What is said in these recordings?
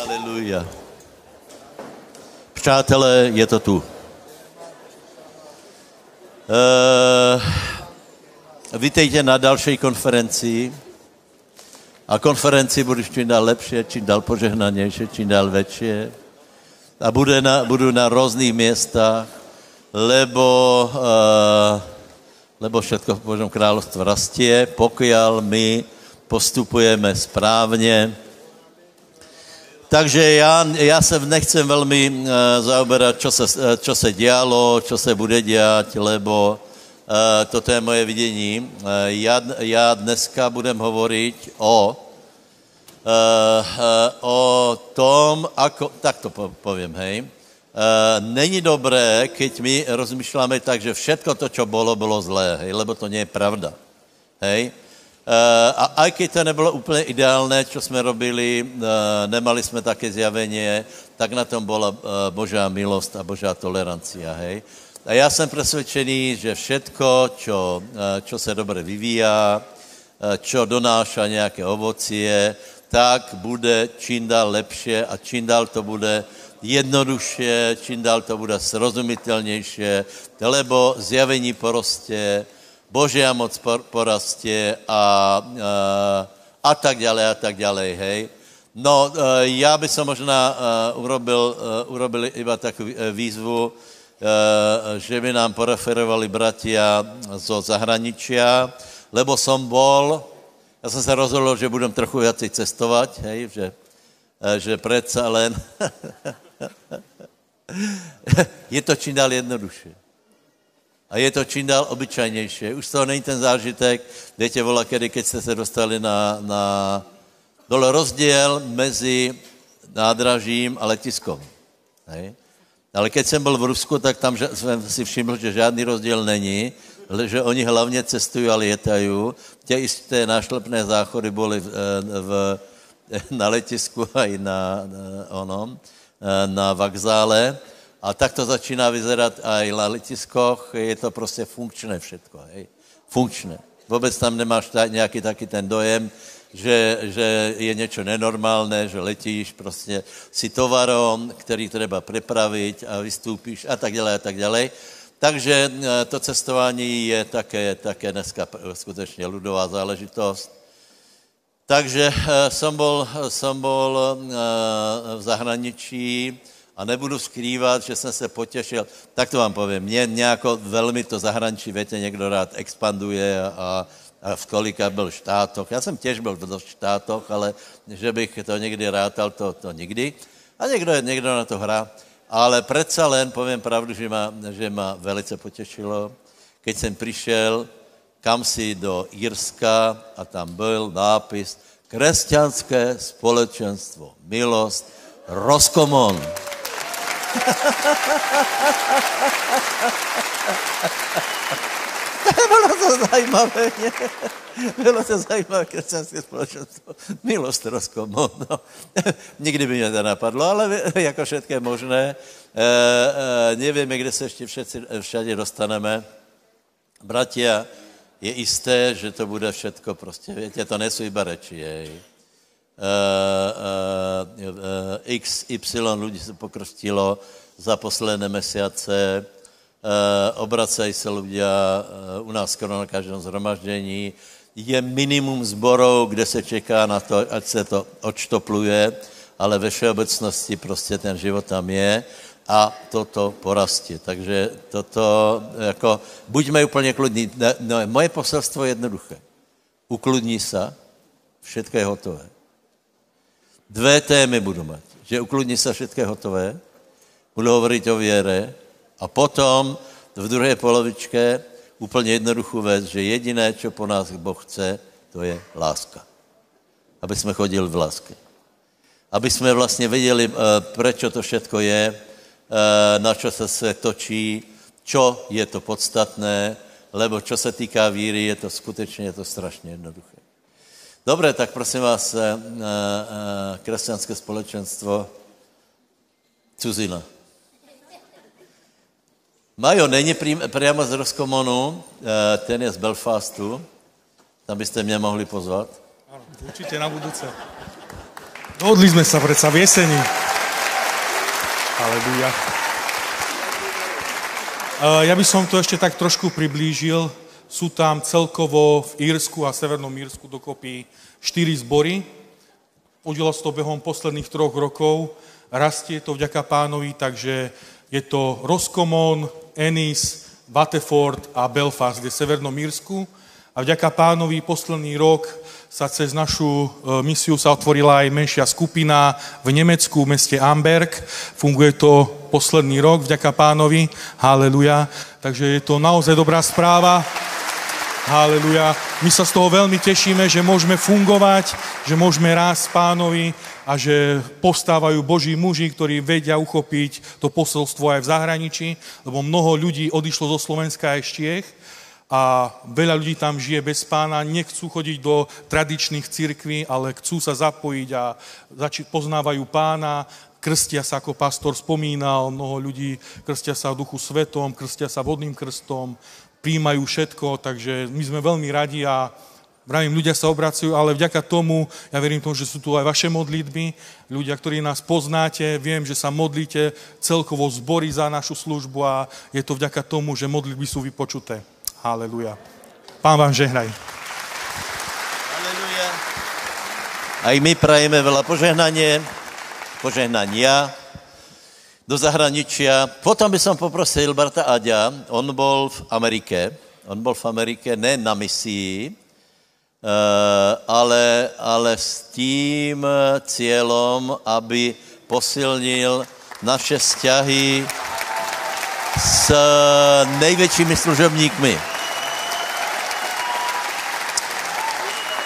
Aleluja. Přátelé, je to tu. Uh, vítejte na další konferenci. A konferenci budeš čím dál lepší, čím dál požehnanější, čím dál větší. A bude na, budu na různých městách, lebo, uh, lebo všetko v Božom království rastie, pokiaľ my postupujeme správně. Takže já, já se nechcem velmi uh, zaoberat, čo se, uh, se dělalo, čo se bude dělat, lebo uh, toto je moje vidění. Uh, já, já dneska budem hovorit o, uh, uh, o tom, ako, tak to povím, hej. Uh, není dobré, keď my rozmýšláme tak, že všetko to, čo bylo, bylo zlé, hej, lebo to nie je pravda. Hej. Uh, a aj keď to nebylo úplně ideálné, co jsme robili, uh, nemali jsme také zjavenie, tak na tom byla uh, Božá milost a Božá tolerancia, hej. A já jsem přesvědčený, že všetko, čo, čo se dobře vyvíjá, čo donáša nějaké ovocie, tak bude čím dál lepší a čím dál to bude jednoduše, čím dál to bude srozumitelnější, lebo zjavení porostě, Božia moc porastě a, a, a tak dále, a tak dále, hej. No, já bych se možná urobil, urobil iba takovou výzvu, že by nám poreferovali bratia zo zahraničia, lebo som bol, já jsem se rozhodl, že budem trochu viacej cestovat, hej, že, že predsa len je to čím dál jednodušší. A je to čím dál obyčajnější. Už toho není ten zážitek, víte, vola, kedy, keď jste se dostali na, na dole rozdíl mezi nádražím a letiskom. Hej? Ale keď jsem byl v Rusku, tak tam jsem si všiml, že žádný rozdíl není, že oni hlavně cestují a lietají. Tě jisté nášlepné záchody byly v, v, na letisku a i na, na, onom, na vokzále. A tak to začíná vyzerat i na letiskoch, je to prostě funkčné všetko, hej. Funkčné. Vůbec tam nemáš ta, nějaký taky ten dojem, že, že je něco nenormálné, že letíš prostě si tovarom, který treba prepravit a vystoupíš a tak dále a tak dále. Takže to cestování je také, také dneska skutečně ludová záležitost. Takže jsem byl, jsem byl v zahraničí, a nebudu skrývat, že jsem se potěšil. Tak to vám povím, mě nějako velmi to zahraničí, větě, někdo rád expanduje a, a v kolika byl štátoch. Já jsem těž byl v štátoch, ale že bych to někdy rátal, to, to nikdy. A někdo, někdo na to hrá. Ale přece len povím pravdu, že má, že má velice potěšilo, keď jsem přišel kam si do Jirska a tam byl nápis Křesťanské společenstvo, milost, Roskomon. Bylo to zajímavé, ne? Bylo to zajímavé křesťanské společenstvo. Milost rozkomu, no. Nikdy by mě to napadlo, ale jako všetko je možné. E, e, nevíme, kde se ještě všetci, všade dostaneme. Bratia, je jisté, že to bude všetko prostě, větě, to nejsou iba reči, jej. Uh, uh, uh, x, y lidí se pokrstilo za posledné měsíce, obracají se lidé u nás skoro na každém zhromaždění. Je minimum zborů, kde se čeká na to, ať se to odštopluje, ale ve všeobecnosti prostě ten život tam je a toto porastí. Takže toto, jako, buďme úplně kludní. No, moje poselstvo je jednoduché. Ukludní se, všetko je hotové. Dvě témy budu mít. Že ukludní se, všetko je hotové. Budu hovorit o věre a potom v druhé polovičce úplně jednoduchou věc, že jediné, co po nás Boh chce, to je láska. Aby jsme chodili v lásce. Aby jsme vlastně věděli, eh, proč to všetko je, eh, na čo se se točí, čo je to podstatné, lebo čo se týká víry, je to skutečně je to strašně jednoduché. Dobré, tak prosím vás, eh, křesťanské společenstvo, cuzina. Majo není přímo z Roskomonu, ten je z Belfastu, tam byste mě mohli pozvat. Ano, určitě na budouce. Modli sme sa predsa v jeseni. Aleluja. Ja by som to ešte tak trošku priblížil. Sú tam celkovo v Írsku a Severnom Írsku dokopy štyri zbory. Udilo sa to behom posledných troch rokov. Rastie to vďaka pánovi, takže je to Roscommon, Ennis, Waterford a Belfast, kde je Severnom Írsku. A vďaka pánovi posledný rok sa cez našu e, misiu sa otvorila aj menšia skupina v Nemecku, v meste Amberg. Funguje to posledný rok, vďaka pánovi. Haleluja. Takže je to naozaj dobrá správa. Haleluja. My sa z toho veľmi tešíme, že môžeme fungovať, že môžeme rásť pánovi a že postávajú Boží muži, ktorí vedia uchopiť to posolstvo aj v zahraničí, lebo mnoho ľudí odišlo zo Slovenska aj z Čiech a veľa ľudí tam žije bez pána, nechcú chodiť do tradičných cirkví, ale chcú sa zapojiť a poznávajú pána, krstia sa, ako pastor spomínal, mnoho ľudí krstia sa v duchu svetom, krstia sa vodným krstom, príjmajú všetko, takže my sme veľmi radi a Vravím, ľudia sa obracujú, ale vďaka tomu, ja verím tomu, že sú tu aj vaše modlitby, ľudia, ktorí nás poznáte, viem, že sa modlíte celkovo zbory za našu službu a je to vďaka tomu, že modlitby sú vypočuté. Haleluja. Pán vám žehnaj. Haleluja. Aj my prajeme veľa požehnanie, požehnania do zahraničia. Potom by som poprosil brata Aďa, on bol v Amerike, on bol v Amerike ne na misii, eh, ale, ale s tím cieľom, aby posilnil naše vzťahy s největšími služebníkmi.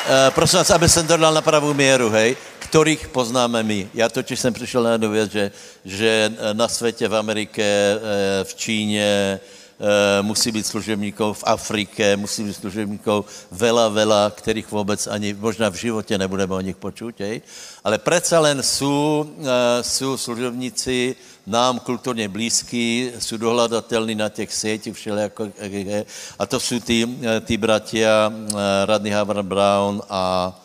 E, prosím vás, aby jsem to dal na pravou míru, hej, kterých poznáme my. Já totiž jsem přišel na jednu věc, že, že na světě, v Americe, e, v Číně, e, musí být služebníků v Afrike, musí být služebníků vela, vela, kterých vůbec ani možná v životě nebudeme o nich počuť, hej? ale přece len jsou, jsou služebníci, nám kulturně blízký, jsou dohledatelní na těch sítích všelijako, a to jsou ty, ty bratia eh, Radny Havard Brown a,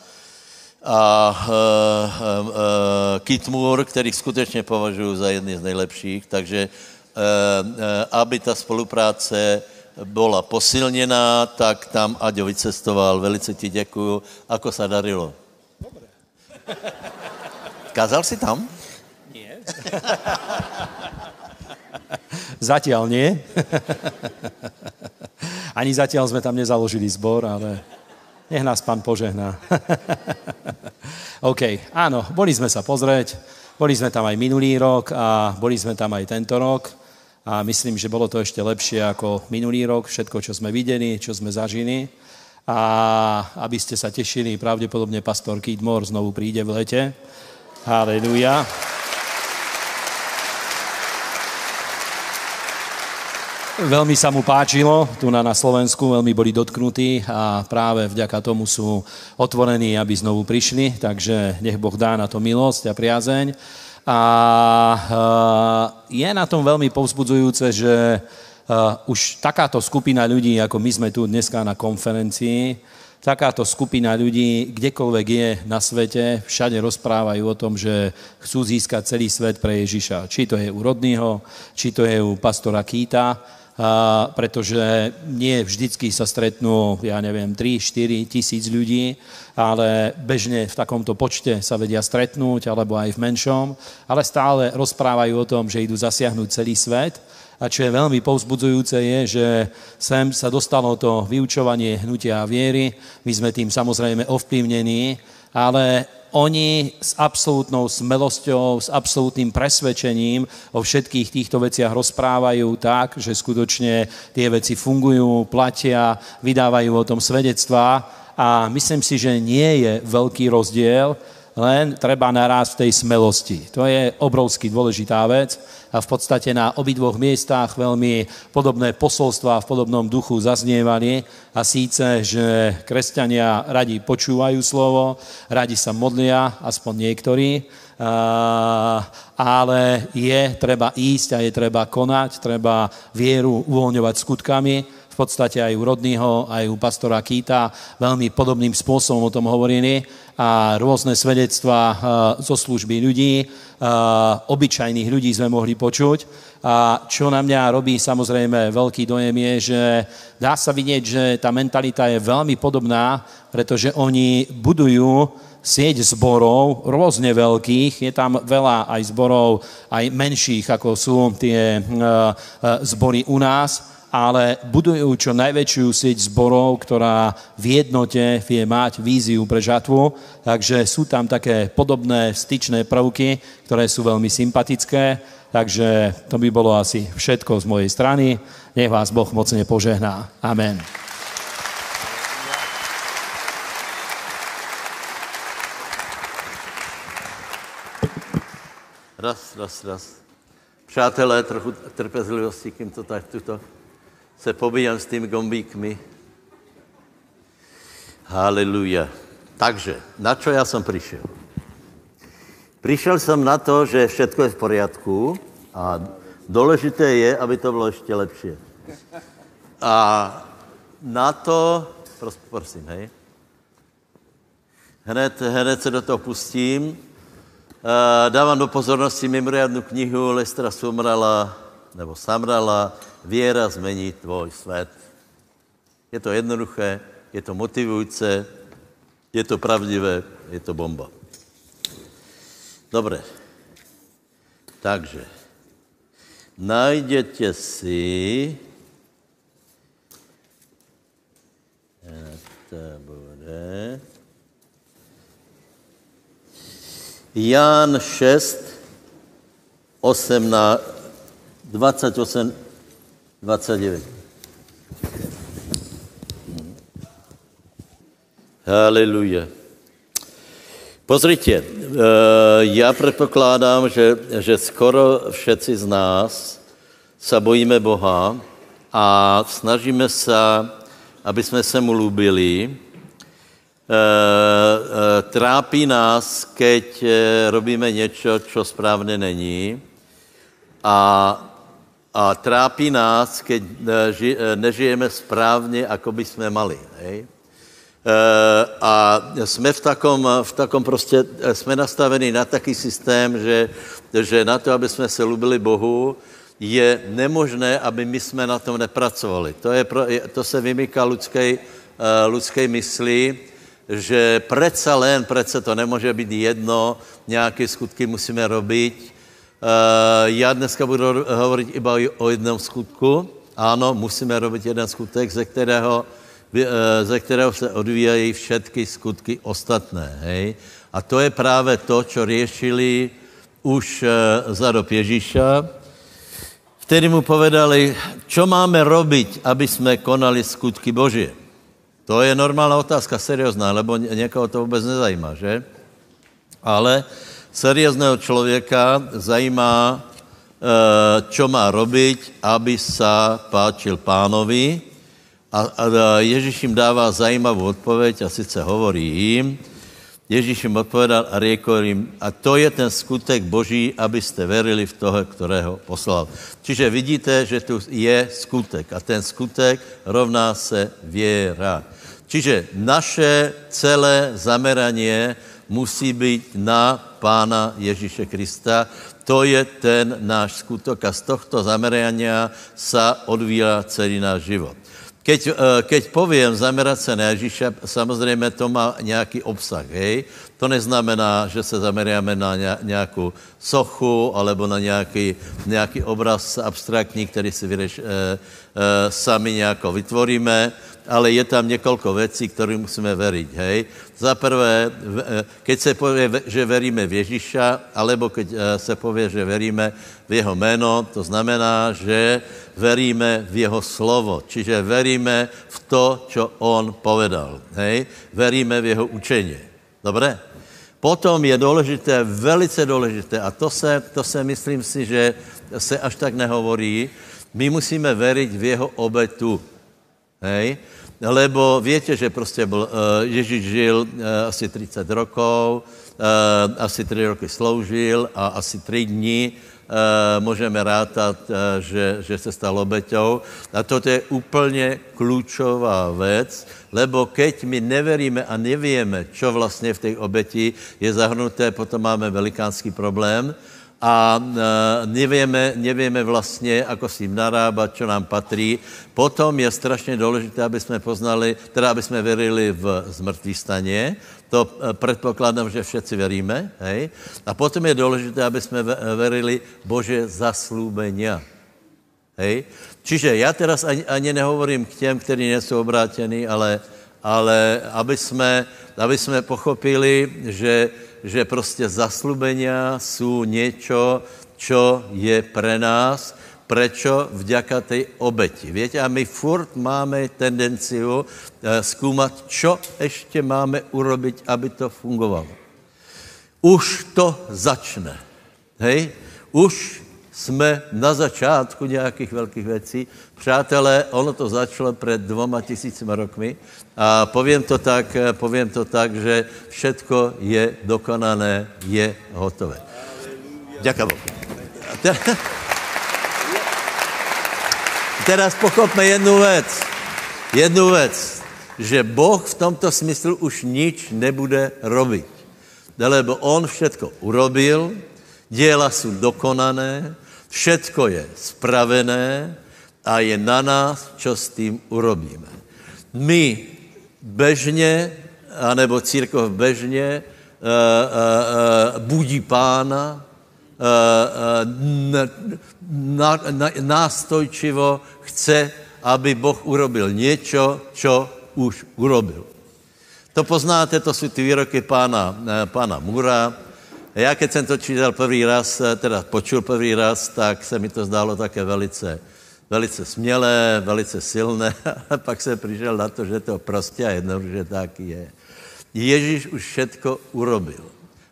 a uh, uh, uh, Kit Moore, kterých skutečně považuji za jedny z nejlepších, takže uh, uh, aby ta spolupráce byla posilněná, tak tam Aďo vycestoval, velice ti děkuju. Ako se darilo? Dobre. Kázal si tam? zatiaľ nie. Ani zatiaľ sme tam nezaložili zbor, ale nech nás pán požehná. OK, áno, boli sme sa pozrieť, boli sme tam aj minulý rok a boli sme tam aj tento rok a myslím, že bolo to ešte lepšie ako minulý rok, všetko, čo sme videli, čo sme zažili. A aby ste sa tešili, pravdepodobne pastor Kidmore znovu príde v lete. Halleluja. Veľmi sa mu páčilo, tu na, na Slovensku veľmi boli dotknutí a práve vďaka tomu sú otvorení, aby znovu prišli, takže nech Boh dá na to milosť a priazeň. A uh, je na tom veľmi povzbudzujúce, že uh, už takáto skupina ľudí, ako my sme tu dneska na konferencii, takáto skupina ľudí, kdekoľvek je na svete, všade rozprávajú o tom, že chcú získať celý svet pre Ježiša. Či to je u Rodného, či to je u pastora Kýta, pretože nie vždycky sa stretnú, ja neviem, 3, 4 tisíc ľudí, ale bežne v takomto počte sa vedia stretnúť, alebo aj v menšom, ale stále rozprávajú o tom, že idú zasiahnuť celý svet. A čo je veľmi povzbudzujúce je, že sem sa dostalo to vyučovanie hnutia viery. My sme tým samozrejme ovplyvnení, ale oni s absolútnou smelosťou, s absolútnym presvedčením o všetkých týchto veciach rozprávajú tak, že skutočne tie veci fungujú, platia, vydávajú o tom svedectvá. A myslím si, že nie je veľký rozdiel, len treba narásť v tej smelosti. To je obrovsky dôležitá vec a v podstate na obidvoch miestach veľmi podobné posolstvá v podobnom duchu zaznievali a síce, že kresťania radi počúvajú slovo, radi sa modlia, aspoň niektorí, ale je treba ísť a je treba konať, treba vieru uvoľňovať skutkami, podstate aj u Rodnýho, aj u pastora Kýta veľmi podobným spôsobom o tom hovorili a rôzne svedectvá zo služby ľudí, obyčajných ľudí sme mohli počuť. A čo na mňa robí samozrejme veľký dojem je, že dá sa vidieť, že tá mentalita je veľmi podobná, pretože oni budujú sieť zborov, rôzne veľkých, je tam veľa aj zborov, aj menších, ako sú tie zbory u nás, ale budujú čo najväčšiu sieť zborov, ktorá v jednote vie mať víziu pre žatvu, takže sú tam také podobné styčné prvky, ktoré sú veľmi sympatické, takže to by bolo asi všetko z mojej strany. Nech vás Boh mocne požehná. Amen. Raz, raz, raz. Přátelé, trochu trpezlivosti, kým to tak tuto se pobíjám s tými gombíkmi. Haleluja. Takže, na čo já jsem přišel? Přišel jsem na to, že všetko je v poriadku a důležité je, aby to bylo ještě lepší. A na to, pros, prosím, hej, hned, hned se do toho pustím. Uh, dávám do pozornosti mimoriadnu knihu Lestera Sumrala, nebo Samrala, Věra změní tvoj svět. Je to jednoduché, je to motivující, je to pravdivé, je to bomba. Dobré. Takže, najděte si, to bude, Jan 6, 18, 28, 29. Haleluja. Pozrite, eh, já předpokládám, že, že skoro všetci z nás se bojíme Boha a snažíme se, aby jsme se mu lubili. Eh, eh, trápí nás, keď robíme něco, co správně není. A a trápí nás, keď nežijeme správně, jako by jsme mali. Hej? A jsme v takom, v takom prostě, jsme nastaveni na taký systém, že, že na to, aby jsme se lubili Bohu, je nemožné, aby my jsme na tom nepracovali. To, je, to se vymýká lidské, lidské mysli, že přece len, přece to nemůže být jedno, nějaké skutky musíme robiť, Eh, já dneska budu hovorit iba o jednom skutku. Ano, musíme robit jeden skutek, ze kterého, eh, ze kterého se odvíjají všetky skutky ostatné. Hej? A to je právě to, co řešili už eh, za dob Ježíša, který mu povedali, čo máme robiť, aby jsme konali skutky Boží. To je normální otázka, seriózná, lebo někoho to vůbec nezajímá, že? Ale seriózného člověka zajímá, čo eh, má robiť, aby sa páčil pánovi. A, a Ježíš jim dává zajímavou odpověď a sice hovorí jim, Ježíš jim odpovedal a řekl jim, a to je ten skutek Boží, abyste verili v toho, kterého poslal. Čiže vidíte, že tu je skutek a ten skutek rovná se věra. Čiže naše celé zameraně musí být na Pána Ježíše Krista. To je ten náš skutok a z tohto zamerania sa odvíja celý náš život. Keď, eh, keď povím zamerat se na Ježíše, samozřejmě to má nějaký obsah, hej? To neznamená, že se zameriame na nějakou sochu alebo na nějaký, nějaký obraz abstraktní, který si vyreš, e, e, sami nějako vytvoríme, ale je tam několik věcí, které musíme veriť, hej. Za prvé, eh, keď se pově, že veríme v Ježíša, alebo keď eh, se pově, že veríme v jeho jméno, to znamená, že veríme v jeho slovo, čiže veríme v to, čo on povedal, hej. Veríme v jeho učení. Dobré? Potom je důležité, velice důležité, a to se, to se myslím si, že se až tak nehovorí, my musíme veriť v jeho obetu. Hej? lebo víte, že prostě byl, uh, Ježíš žil uh, asi 30 rokov, uh, asi 3 roky sloužil a asi 3 dní můžeme rátat, že, že se stal obeťou. A toto je úplně klíčová věc, lebo keď my neveríme a nevíme, čo vlastně v té obeti je zahrnuté, potom máme velikánský problém a nevieme, nevieme vlastně, ako s tím narábat, čo nám patří. Potom je strašně důležité, aby jsme poznali, teda aby jsme verili v zmrtvý staně, to eh, předpokládám, že všetci veríme, hej? A potom je důležité, aby jsme verili Bože zaslúbenia. Hej? Čiže já teraz ani, ani nehovorím k těm, kteří nejsou obrátení, ale, ale aby, jsme, aby jsme pochopili, že že prostě zaslubenia jsou něco, čo je pre nás, prečo vďaka tej obeti. Víte, a my furt máme tendenciu eh, zkoumat, čo ještě máme urobiť, aby to fungovalo. Už to začne. Hej? Už jsme na začátku nějakých velkých věcí. Přátelé, ono to začalo před dvoma tisícima rokmi a povím to tak, povím to tak, že všetko je dokonané, je hotové. Děkuji Teraz pochopme jednu věc. Jednu věc, že Boh v tomto smyslu už nič nebude robit. Lebo On všetko urobil, děla jsou dokonané, Všetko je spravené a je na nás, čo s tím urobíme. My bežně, anebo církov bežně, uh, uh, uh, budí pána, na, na, nástojčivo chce, aby Boh urobil něco, čo už urobil. To poznáte, to jsou ty výroky pána, pána Mura, já, keď jsem to čítal první raz, eh, teda počul první raz, tak se mi to zdálo také velice, velice smělé, velice silné. A pak jsem přišel na to, že to prostě a jednoduše tak je. Ježíš už všetko urobil.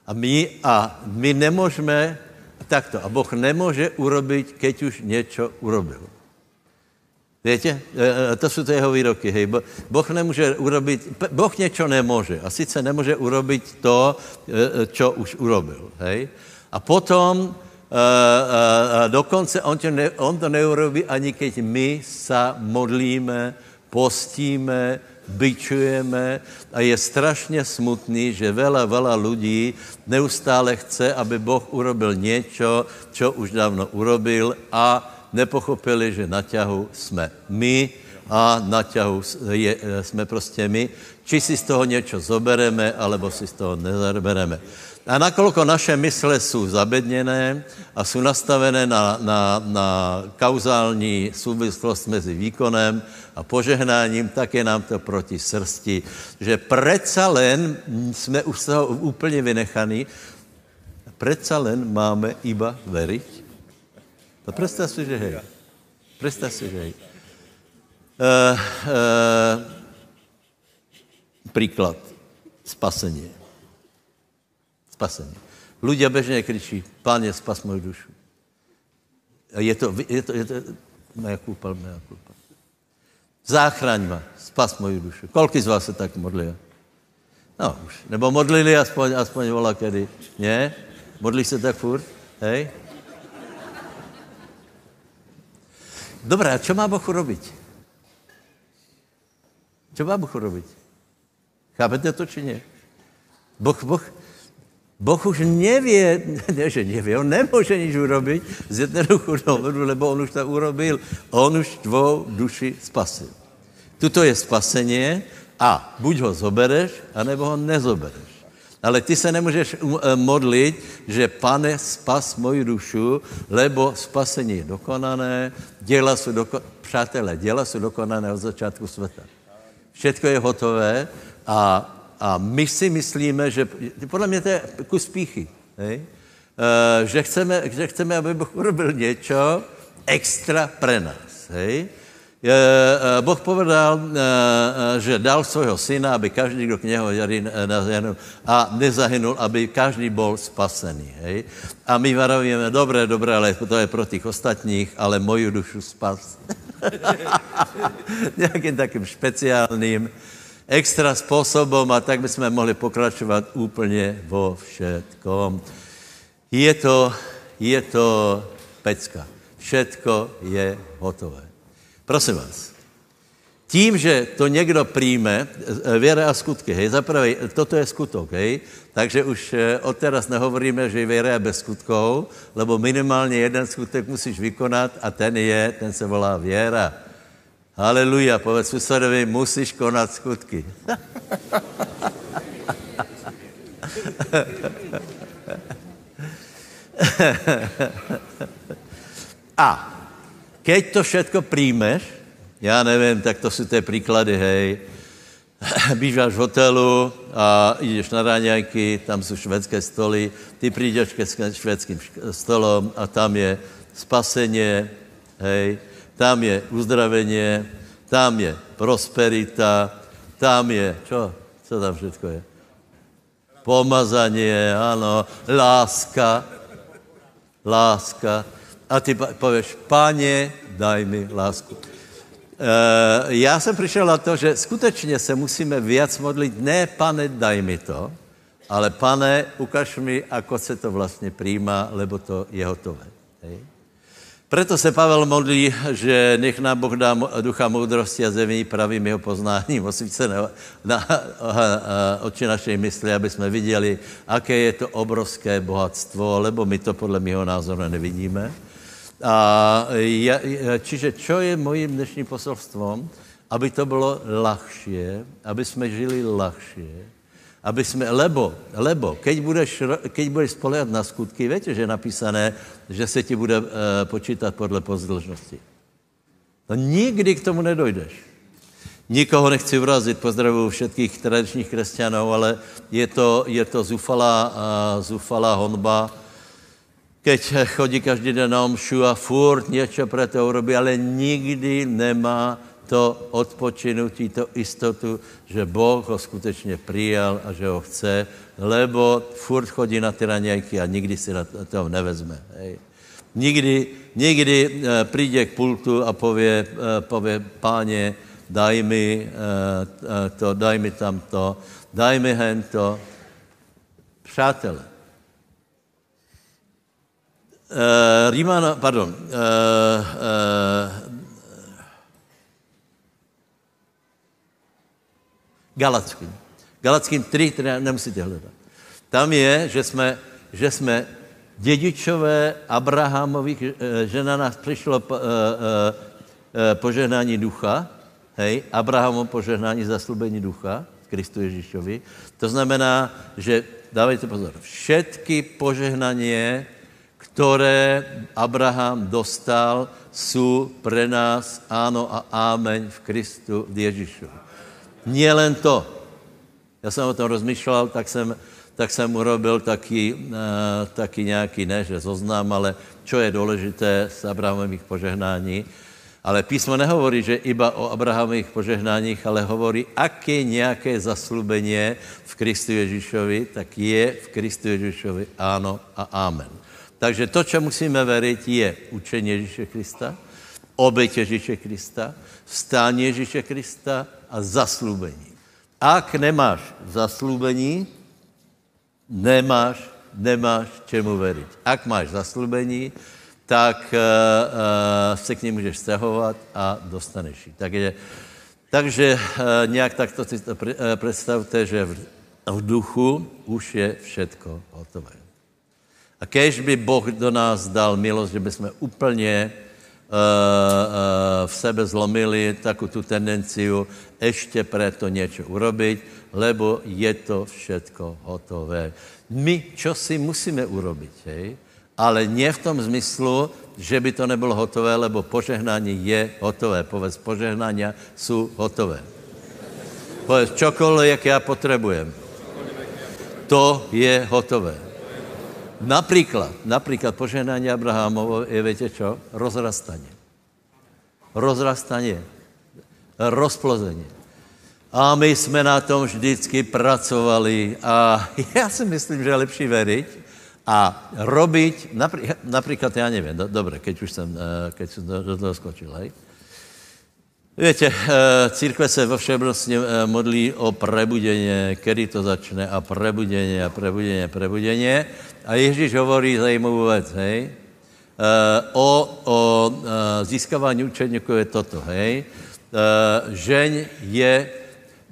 A my, a my nemůžeme, takto, a Boh nemůže urobit, keď už něco urobil. Víte, e, e, to jsou to jeho výroky. Hej. Boh nemůže urobit, Boh něco nemůže. A sice nemůže urobit to, co e, už urobil. Hej. A potom dokonce on to, ne, on to neurobí, ani keď my sa modlíme, postíme, byčujeme a je strašně smutný, že vela, vela lidí neustále chce, aby Boh urobil něco, co už dávno urobil a nepochopili, že na ťahu jsme my a na ťahu je, jsme prostě my. Či si z toho něco zobereme, alebo si z toho nezabereme. A nakolko naše mysle jsou zabedněné a jsou nastavené na, na, na kauzální souvislost mezi výkonem a požehnáním, tak je nám to proti srsti, že preca len jsme už z toho úplně vynechaní, preca len máme iba veriť No představ si, že hej. Představ si, že hej. Uh, uh, příklad. Spasení. Spasení. Ľudia bežně kričí, páně, spas moju dušu. A je to, je to, je to, moja kulpa, moja kulpa. Záchraň ma, spas moju dušu. Kolik z vás se tak modlí? No už. Nebo modlili aspoň, aspoň vola kedy. Ne? Modlí se tak furt? Hej? Dobré, a čo má Boh urobiť? Čo má Boh urobiť? Chápete to, či nie? Boh, boh, boh už nevě, ne, že nevě, on nemůže nič urobiť z jednoduchého důvodu, lebo on už to urobil. On už tvou duši spasil. Tuto je spaseně a buď ho zobereš, anebo ho nezobereš. Ale ty se nemůžeš eh, modlit, že pane, spas moji dušu, lebo spasení je dokonané, děla jsou dokonané, přátelé, děla jsou dokonané od začátku světa. Všechno je hotové a, a my si myslíme, že, podle mě to je kus píchy, hej? E, že, chceme, že chceme, aby Bůh urobil něco extra pre nás. Hej? Eh, boh povedal, eh, eh, že dal svého syna, aby každý, kdo k něho nezahynul, a nezahynul, aby každý byl spasený. Hej? A my varovíme, dobré, dobré, ale to je pro těch ostatních, ale moju dušu spas. Nějakým takým speciálním, extra způsobem a tak bychom mohli pokračovat úplně vo všetkom. Je to, je to pecka. Všetko je hotové. Prosím vás, tím, že to někdo přijme, eh, věra a skutky, hej, zaprvé, toto je skutok, hej, takže už eh, od teraz nehovoríme, že věra je bez skutkov, lebo minimálně jeden skutek musíš vykonat a ten je, ten se volá věra. Haleluja, povedz susedovi, musíš konat skutky. a keď to všetko príjmeš, já nevím, tak to jsou ty příklady, hej, býváš v hotelu a jdeš na ráňajky, tam jsou švédské stoly, ty přijdeš ke švédským stolom a tam je spaseně, hej, tam je uzdravení, tam je prosperita, tam je, čo? Co tam všetko je? Pomazanie, ano, láska, láska. A ty pověš, páně, daj mi lásku. E, já jsem přišel na to, že skutečně se musíme víc modlit, ne pane, daj mi to, ale pane, ukaž mi, ako se to vlastně přijímá, lebo to je hotové. Hej? Proto se Pavel modlí, že nech nám Boh dá ducha moudrosti a zemí pravým jeho poznáním, osvíce na, na, na oči našej mysli, aby jsme viděli, aké je to obrovské bohatstvo, lebo my to podle mého názoru nevidíme. A ja, čiže čo je mojím dnešním poselstvom? Aby to bylo lahšie, aby jsme žili lahšie, aby jsme, lebo, lebo, keď budeš, keď budeš spolehat na skutky, víte, že je napísané, že se ti bude uh, počítat podle pozdĺžnosti. No nikdy k tomu nedojdeš. Nikoho nechci urazit, pozdravuji všetkých tradičních křesťanů, ale je to, je to zufalá, uh, zufalá honba, keď chodí každý den na omšu a furt něco pro to urobí, ale nikdy nemá to odpočinutí, to istotu, že Boh ho skutečně přijal a že ho chce, lebo furt chodí na ty raňajky a nikdy si na to nevezme. Hej. Nikdy, nikdy e, přijde k pultu a pově, e, pově, páně, daj mi e, to, daj mi tam to, daj mi hen to. Přátelé, Uh, Rímana, pardon, uh, uh, Galackým. Galackým 3, které nemusíte hledat. Tam je, že jsme, že jsme dědičové Abrahamových, eh, že na nás přišlo eh, eh, požehnání ducha, hej, Abrahamov požehnání zaslubení ducha, Kristu Ježíšovi. To znamená, že, dávejte pozor, všetky požehnání, které Abraham dostal, jsou pre nás áno a ámeň v Kristu v Ježíšovi. Nielen to. Já jsem o tom rozmýšlel, tak jsem, tak jsem urobil taky, uh, taky nějaký, ne že zoznam, ale čo je důležité z Abrahamových požehnání. Ale písmo nehovorí, že iba o Abrahamových požehnáních, ale hovorí, aké nějaké zaslubení v Kristu Ježíšovi, tak je v Kristu Ježíšovi áno a amen. Takže to, co musíme veriť, je učení Ježíše Krista, oběť Ježíše Krista, vstání Ježíše Krista a zaslúbení. Ak nemáš zaslúbení, nemáš, nemáš čemu veriť. Ak máš zaslúbení, tak uh, uh, se k ní můžeš stahovat a dostaneš ji. Takže, takže uh, nějak takto si to představte, že v, v duchu už je všetko hotové. A kež by Boh do nás dal milost, že by jsme úplně Eh, eh, v sebe zlomili takú tu tendenciu ešte preto něco urobiť, lebo je to všetko hotové. My čo si musíme urobiť, hej? ale nie v tom zmyslu, že by to nebylo hotové, lebo požehnání je hotové. Povedz, požehnania jsou hotové. Povedz, čokoliv, jak já potřebujem. To je hotové. Například, například požehnání Abrahamovo je, víte čo? Rozrastanie. Rozrastanie. Rozplození. A my jsme na tom vždycky pracovali a já si myslím, že je lepší veriť a robiť, například, já nevím, do, dobré, keď už jsem, eh, keď jsem do toho skočil, hej? Víte, eh, církve se vo všeobecně eh, modlí o prebudění, kedy to začne a prebudění a prebudění a prebudění. A Ježíš hovorí zajímavou věc, hej? o, o e, získávání učeníků je toto, hej. Žeň je,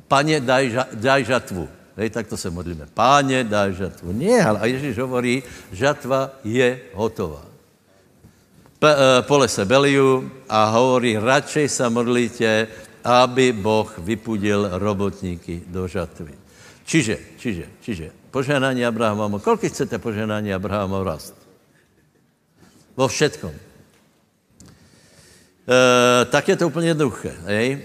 paně, daj, ža- daj žatvu. Hej, tak to se modlíme. Páně, daj žatvu. Nie, ale Ježíš hovorí, žatva je hotová. P, e, pole se beliu a hovorí, radšej se modlíte, aby Boh vypudil robotníky do žatvy. Čiže, čiže, čiže, poženání Abrahamovo. Kolik chcete poženání Abrahamov rast? Vo všetkom. E, tak je to úplně jednoduché. E,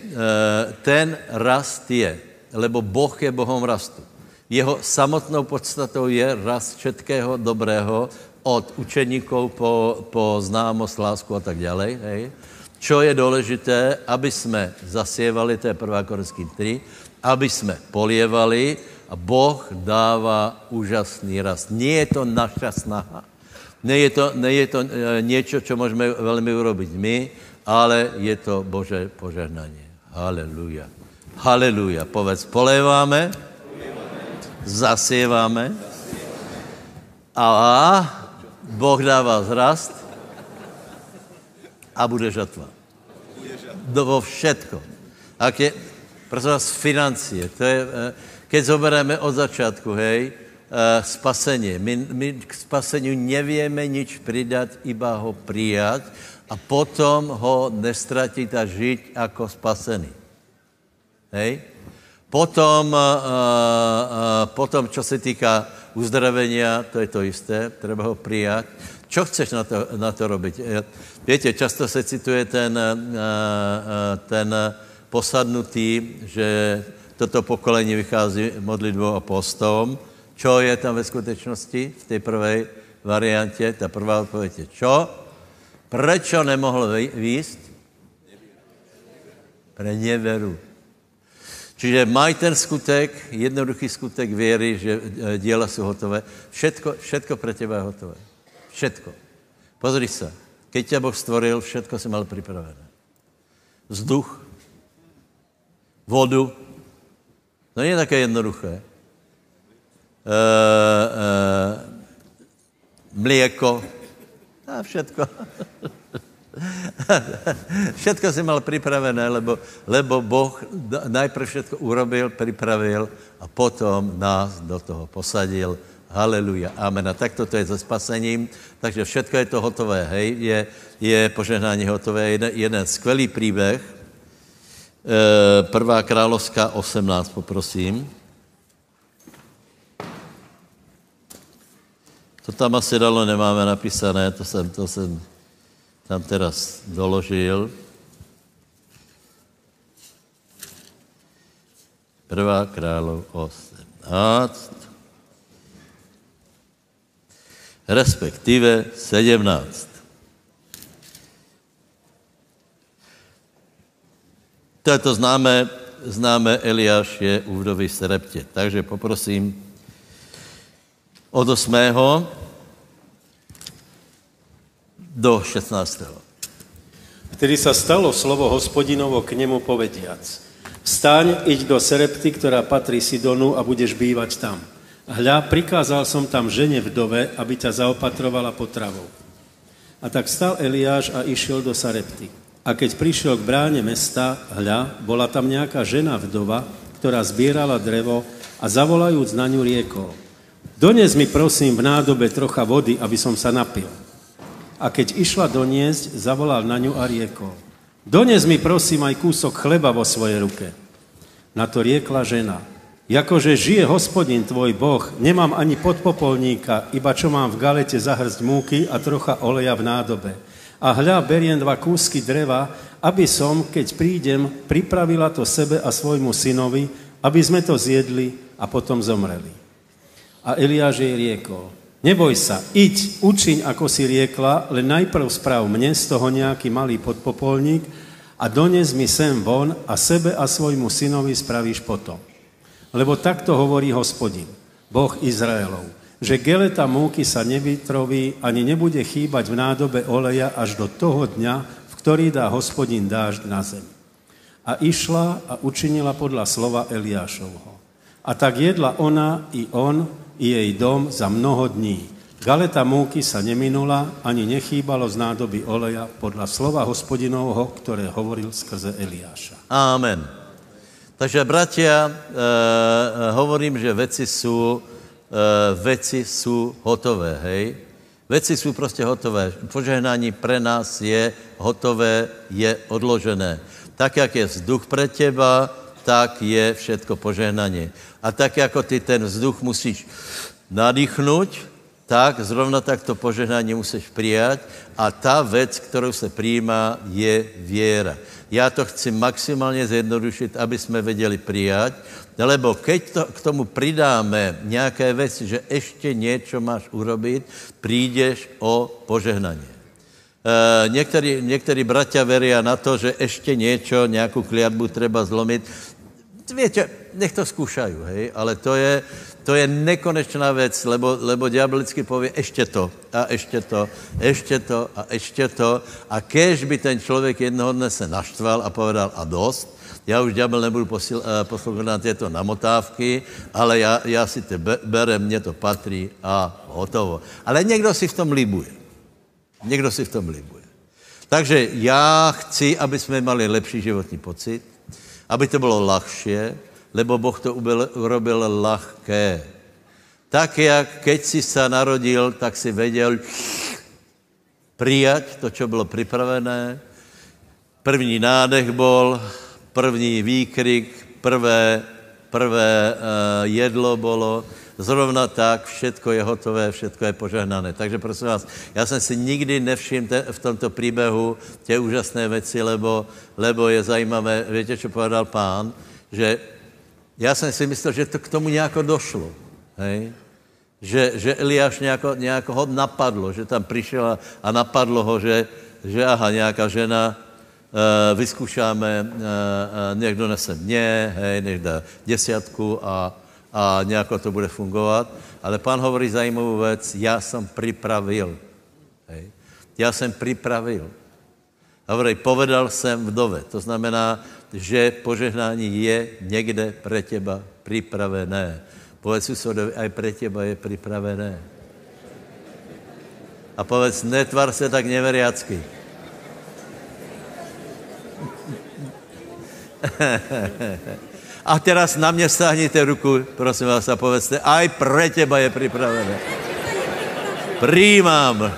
ten rast je, lebo Boh je Bohom rastu. Jeho samotnou podstatou je rast všetkého dobrého od učeníkov po, po známost, lásku a tak dále. Hej? Čo je důležité, aby jsme zasievali, to je 1. Korinským 3, aby jsme polievali a Boh dává úžasný rast. Nie je to naša snaha, nie je to, nie je to e, niečo, čo môžeme veľmi urobiť my, ale je to Bože požehnanie. Haleluja. Haleluja. Povedz, poléváme, zasieváme a Boh dává zrast a bude žatva. Do, vo všetko. Ak je, prosím vás, financie, to je, eh, keď zobereme od začátku, hej, uh, spasenie. My, my k spaseniu nevieme nič pridať, iba ho prijať a potom ho nestratiť a žiť ako spasený. Hej? Potom, uh, uh, potom, čo se týká uzdravenia, to je to isté, treba ho prijať. Čo chceš na to, na to robiť? Viete, často se cituje ten, uh, ten posadnutý, že toto pokolení vychází modlitbou a postom. Čo je tam ve skutečnosti v té prvej variantě? Ta prvá odpověď je čo? Prečo nemohl výjist? Pre neveru. Čiže mají ten skutek, jednoduchý skutek věry, že díla jsou hotové. Všetko, všetko pre teba je hotové. Všetko. Pozri se, keď tě Boh stvoril, všetko si mal připravené. Vzduch, vodu, to není také jednoduché. E, e, mlieko a všetko. všetko si mal připravené, lebo, lebo Boh najprv všetko urobil, připravil a potom nás do toho posadil. Haleluja, amen. A tak to je se spasením, takže všetko je to hotové, hej, je, je požehnání hotové. Jeden, jeden skvělý příběh, Eh, prvá královská 18, poprosím. To tam asi dalo nemáme napísané, to jsem, to jsem tam teraz doložil. Prvá králov 18, respektive 17. To je to známé, známé Eliáš je u vdovy Sereptě. Takže poprosím od 8. do 16. Vtedy sa stalo slovo hospodinovo k nemu povediac. Vstaň, iď do Serepty, ktorá patrí Sidonu a budeš bývať tam. Hľa, prikázal som tam žene vdove, aby ťa zaopatrovala potravou. A tak stal Eliáš a išiel do Sarepty. A keď prišiel k bráne mesta, hľa, bola tam nejaká žena vdova, ktorá zbierala drevo a zavolajúc na ňu riekol. Dones mi prosím v nádobe trocha vody, aby som sa napil. A keď išla doniesť, zavolal na ňu a riekol. Dones mi prosím aj kúsok chleba vo svojej ruke. Na to riekla žena. Jakože žije hospodin tvoj Boh, nemám ani podpopolníka, iba čo mám v galete zahrst múky a trocha oleja v nádobe a hľa, beriem dva kúsky dreva, aby som, keď prídem, pripravila to sebe a svojmu synovi, aby sme to zjedli a potom zomreli. A Eliáš jej riekol, neboj sa, iď, učiň, ako si riekla, len najprv sprav mne z toho nejaký malý podpopolník a dones mi sem von a sebe a svojmu synovi spravíš potom. Lebo takto hovorí hospodin, Boh Izraelov že geleta múky sa nevytroví ani nebude chýbať v nádobe oleja až do toho dňa, v ktorý dá hospodin dážď na zem. A išla a učinila podľa slova Eliášovho. A tak jedla ona i on i jej dom za mnoho dní. Galeta múky sa neminula, ani nechýbalo z nádoby oleja podľa slova hospodinovho, ktoré hovoril skrze Eliáša. Amen. Takže, bratia, e, hovorím, že veci sú, e, veci sú hotové, hej? Veci jsou prostě hotové. Požehnání pre nás je hotové, je odložené. Tak, jak je vzduch pre teba, tak je všetko požehnaně. A tak, jako ty ten vzduch musíš nadýchnout, tak zrovna tak to požehnání musíš přijat a ta věc, kterou se přijímá, je věra. Já to chci maximálně zjednodušit, aby jsme věděli přijat, lebo keď to, k tomu přidáme nějaké věci, že ještě něco máš urobit, přijdeš o požehnaně. E, některý, některý bratia veria na to, že ještě něco, nějakou kliatbu treba zlomit. Víte, nech to zkoušají, hej, ale to je, to je nekonečná věc, lebo, lebo diabolicky pově ještě to a ještě to, ještě to a ještě to. A kež by ten člověk jednoho dne se naštval a povedal a dost, já už ďábel nebudu uh, poslouchat na tyto namotávky, ale já, já si to berem, mně to patří a hotovo. Ale někdo si v tom líbuje. Někdo si v tom líbuje. Takže já chci, aby jsme mali lepší životní pocit, aby to bylo lahšie, lebo Boh to urobil lahké. Tak, jak keď si se narodil, tak si věděl přijať to, co bylo připravené. První nádech bol, první výkrik, prvé, prvé uh, jedlo bylo, zrovna tak, všetko je hotové, všetko je požehnané. Takže prosím vás, já jsem si nikdy nevšiml te, v tomto příběhu tě úžasné věci, lebo, lebo je zajímavé, víte, co povedal pán, že já jsem si myslel, že to k tomu nějako došlo. Hej? Že, že Eliáš nějako ho napadlo, že tam přišel a, a napadlo ho, že, že aha, nějaká žena, uh, vyzkoušáme, uh, uh, někdo nese mě, hej, dá desiatku a, a nějako to bude fungovat. Ale pán hovorí zajímavou věc, já jsem připravil. Hej. Já jsem připravil. Hovorí, povedal jsem vdove. To znamená, že požehnání je někde pre těba připravené. Povedz susedovi, aj pre těba je připravené. A povedz, netvar se tak neveriacky. a teraz na mě stáhněte ruku, prosím vás, a povedzte, aj pre těba je připravené. Přijímám.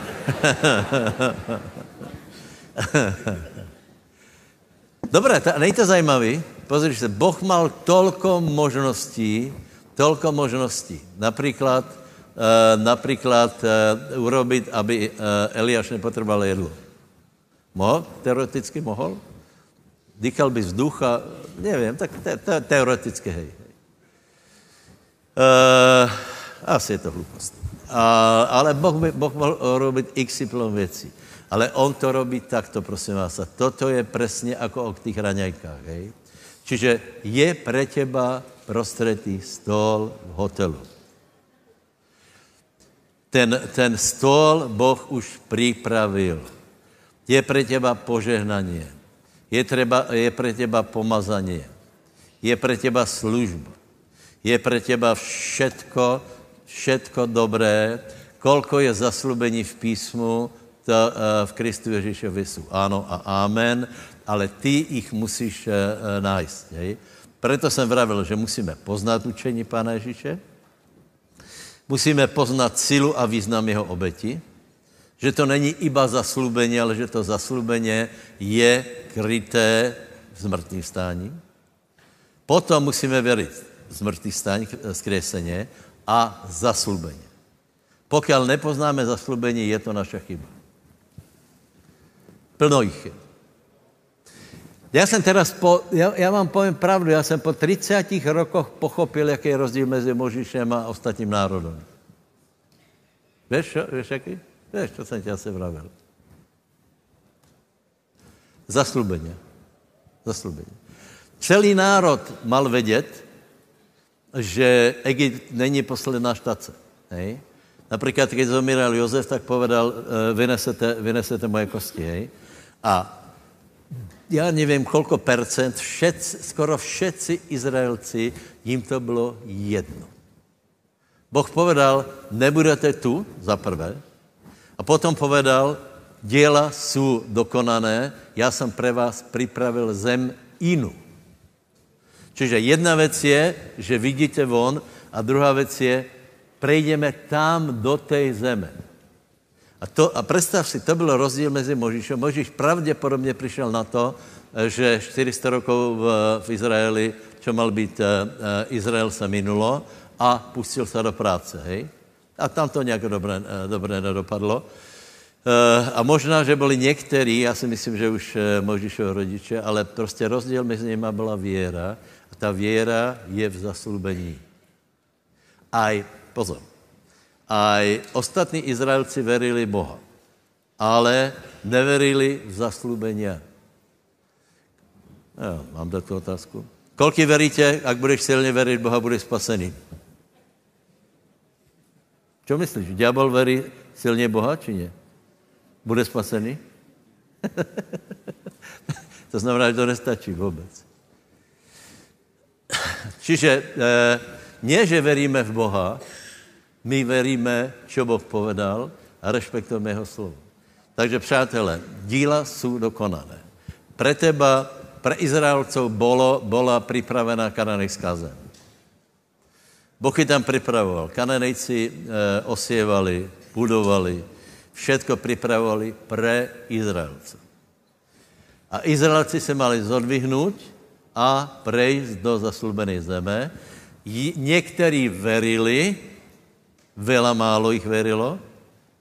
Dobré, ta, není to zajímavý? Pozri se, Boh mal tolko možností, tolko možností. Například, uh, například uh, urobit, aby uh, Eliáš nepotřeboval jedlo. Mohl? Teoreticky mohl? Dýchal by vzduch a nevím, tak te, te, teoreticky, hej. Uh, asi je to hlupost. Uh, ale Boh, by, boh mohl robit x věcí. Ale on to robí takto, prosím vás. A toto je přesně jako o těch raňajkách. Hej? Čiže je pre teba prostretý stol v hotelu. Ten, ten stol Boh už připravil. Je pre teba požehnaně. Je, treba, je pre teba pomazaně. Je pre teba služba. Je pre teba všetko, všetko dobré. Kolko je zaslubení v písmu, to eh, v Kristu Ježíšovi jsou ano a amen, ale ty jich musíš eh, eh, nájsť. Hej? Proto jsem vravil, že musíme poznat učení Pána Ježíše, musíme poznat sílu a význam jeho obeti, že to není iba zaslubení, ale že to zaslubení je kryté zmrtvým stání. Potom musíme věřit zmrtvý stání, zkreseně a zaslubení. Pokud nepoznáme zaslubení, je to naše chyba. Plno jich je. Já jsem teraz, po, já, já vám povím pravdu, já jsem po 30 rokoch pochopil, jaký je rozdíl mezi Možišem a ostatním národem. Víš, víš jaký? Víš, co jsem tě asi vravil. Zaslubeně. Zaslubeně. Celý národ mal vědět, že Egypt není posledná štace. Hej? Například, když zomíral Jozef, tak povedal, eh, vynesete, vynesete moje kosti. Hej? A já nevím, kolko percent, všec, skoro všetci Izraelci, jim to bylo jedno. Boh povedal, nebudete tu, za prvé, a potom povedal, děla jsou dokonané, já jsem pre vás připravil zem inu. Čiže jedna věc je, že vidíte von, a druhá věc je, prejdeme tam do té zeme. A, to, a představ si, to byl rozdíl mezi Možíšem. Možíš pravděpodobně přišel na to, že 400 rokov v, v Izraeli, čo mal být uh, Izrael, se minulo a pustil se do práce, hej? A tam to nějak dobré, uh, dobré nedopadlo. Uh, a možná, že byli někteří, já si myslím, že už uh, Možíšov rodiče, ale prostě rozdíl mezi nimi byla věra a ta věra je v zaslubení. Aj, pozor, aj ostatní Izraelci verili Boha, ale neverili v zaslúbenia. Jo, mám tu otázku. Kolky veríte, ak budeš silně veriť Boha, budeš spasený? Co myslíš? Diabol verí silně Boha, či ne? Bude spasený? to znamená, že to nestačí vůbec. Čiže eh, nie, že veríme v Boha, my veríme, čo Boh povedal a respektujeme jeho slovo. Takže přátelé, díla jsou dokonané. Pre teba pre Izraelcov bolo, bola pripravená kananejská zem. Boh ji tam pripravoval. Kananejci e, osievali, budovali, všetko pripravovali pre Izraelcov. A Izraelci se mali zodvihnout a prejsť do zaslúbenej zeme. Někteří verili, veľa málo jich verilo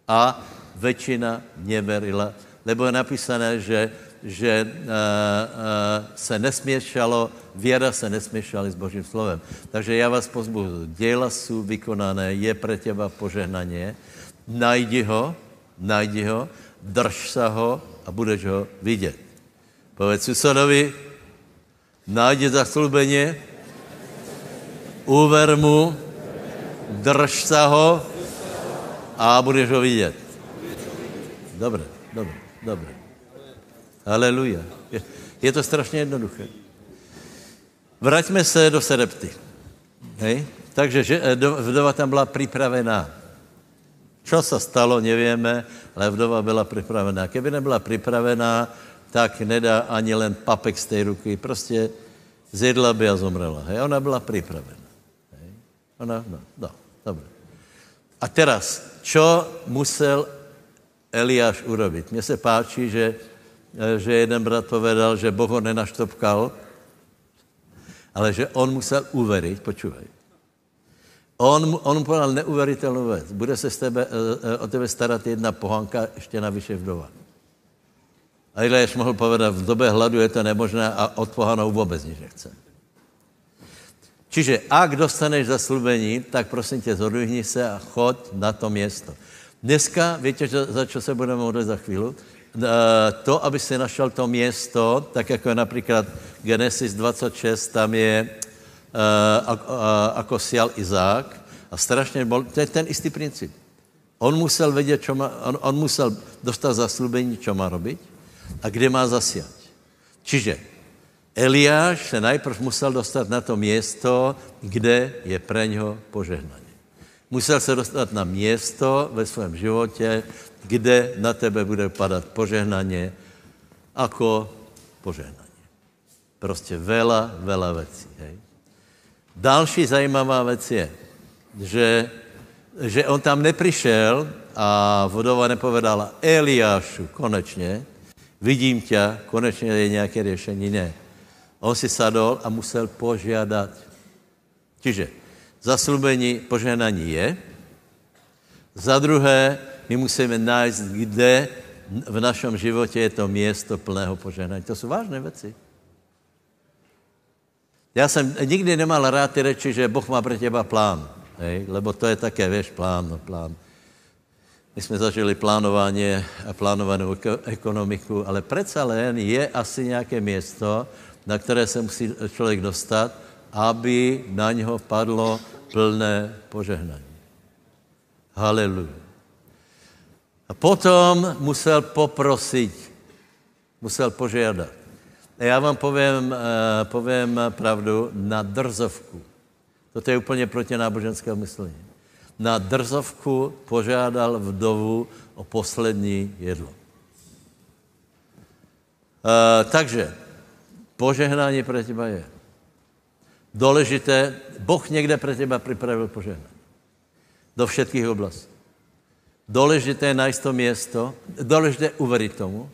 a väčšina neverila, lebo je napísané, že že uh, uh, se nesměšalo, věra se nesměšala s Božím slovem. Takže já vás pozbudu, děla jsou vykonané, je pre těba požehnaně, najdi ho, najdi ho, drž se ho a budeš ho vidět. Povedz susedovi, najdi zaslubeně, uver mu, drž se ho a budeš ho vidět. Dobře, dobře, dobře. Aleluja. Je, to strašně jednoduché. Vraťme se do Serepty. Hej? Takže že, eh, vdova tam byla připravená. Co se stalo, nevíme, ale vdova byla připravená. Kdyby nebyla připravená, tak nedá ani len papek z té ruky. Prostě zjedla by a zomrela. Hej? Ona byla připravená. Hej? Ona, no, no, dobře. A teraz, čo musel Eliáš urobit? Mně se páčí, že že jeden brat povedal, že Boh ho nenaštopkal, ale že on musel uveriť, počúvaj. On, on mu povedal neuveritelnou věc. Bude se z tebe, eh, o tebe starat jedna pohanka, ještě navyše vdova. A Eliáš mohl povedat, v době hladu je to nemožné a od pohanou vůbec nic nechce. Čiže ak dostaneš zaslubení, tak prosím tě, zodvihni se a choď na to město. Dneska, víte, za čo se budeme modlit za chvíli? Eh, to, aby si našel to město, tak jako je například Genesis 26, tam je, uh, ako sial Izák a strašně bol, to je ten istý princip. On musel vědět, čo má, on, on musel dostat zaslubení, čo má robiť a kde má zasiať. Čiže Eliáš se najprv musel dostat na to město, kde je pre něho požehnaní. Musel se dostat na město ve svém životě, kde na tebe bude padat požehnaně, ako požehnaně. Prostě vela, vela věcí. Hej. Další zajímavá věc je, že, že on tam neprišel a vodova nepovedala, Eliášu, konečně, vidím tě, konečně je nějaké řešení. Ne. On si sadol a musel požádat. Čiže zaslubení požehnání je, za druhé my musíme najít, kde v našem životě je to město plného požehnání. To jsou vážné věci. Já jsem nikdy nemal rád ty reči, že Boh má pro těba plán. Hej? Lebo to je také, víš, plán, no, plán. My jsme zažili plánování a plánovanou ekonomiku, ale přece jen je asi nějaké město, na které se musí člověk dostat, aby na něho padlo plné požehnání. Haleluja. A potom musel poprosit, musel požádat. A já vám povím, eh, povím pravdu na drzovku. To je úplně proti náboženského myšlení. na drzovku požádal vdovu o poslední jedlo. E, takže požehnání pro těba je. Důležité, Boh někde pro těba připravil požehnání. Do všetkých oblastí. Důležité je najít to město, důležité je uveriť tomu,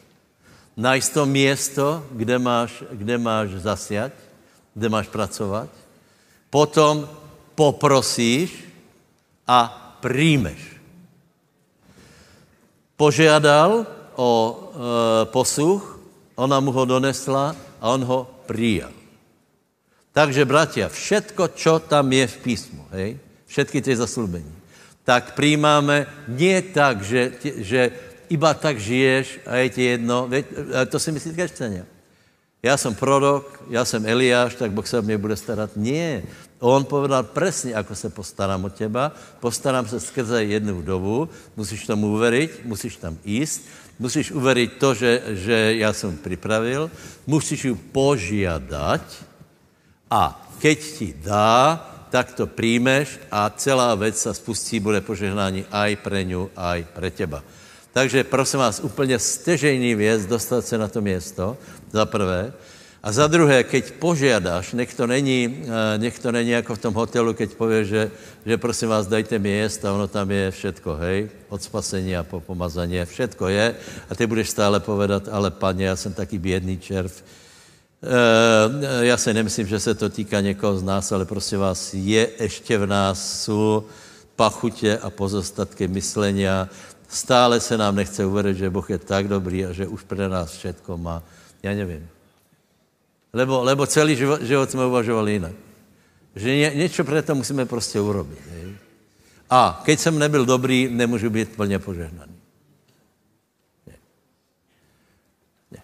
najít to město, kde máš, kde máš zasiať, kde máš pracovat, potom poprosíš a príjmeš. Požádal o e, posuch, ona mu ho donesla a on ho přijal. Takže, bratia, všetko, čo tam je v písmu, hej, všetky ty zaslubení, tak přijímáme nie tak, že, že iba tak žiješ a je ti jedno, to si myslí křesťania. Já jsem prorok, já jsem Eliáš, tak Boh se o mě bude starat. Nie. On povedal přesně, ako se postarám o těba. Postarám se skrze jednu vdovu, musíš tomu uveriť, musíš tam jíst, musíš uveriť to, že, že já jsem připravil, musíš ju požiadať a keď ti dá, tak to príjmeš a celá věc se spustí, bude požehnání aj pre ňu, aj pre teba. Takže prosím vás, úplně stežejný věc dostat se na to město, za prvé. A za druhé, keď požiadaš, nech to není, eh, nech to není jako v tom hotelu, keď pověš, že, že prosím vás, dajte mi jíst a ono tam je všetko, hej, od spasení a po pomazání, všetko je a ty budeš stále povedat, ale paně, já jsem taky bědný červ, e, já si nemyslím, že se to týká někoho z nás, ale prosím vás, je ještě v nás, jsou pachutě a pozostatky myslenia, stále se nám nechce uvěřit, že Boh je tak dobrý a že už pro nás všetko má. Já nevím. Lebo, lebo celý život, život jsme uvažovali jinak. Že ně, něco pro to musíme prostě urobit. Hej? A keď jsem nebyl dobrý, nemůžu být plně požehnaný. Ne. Ne.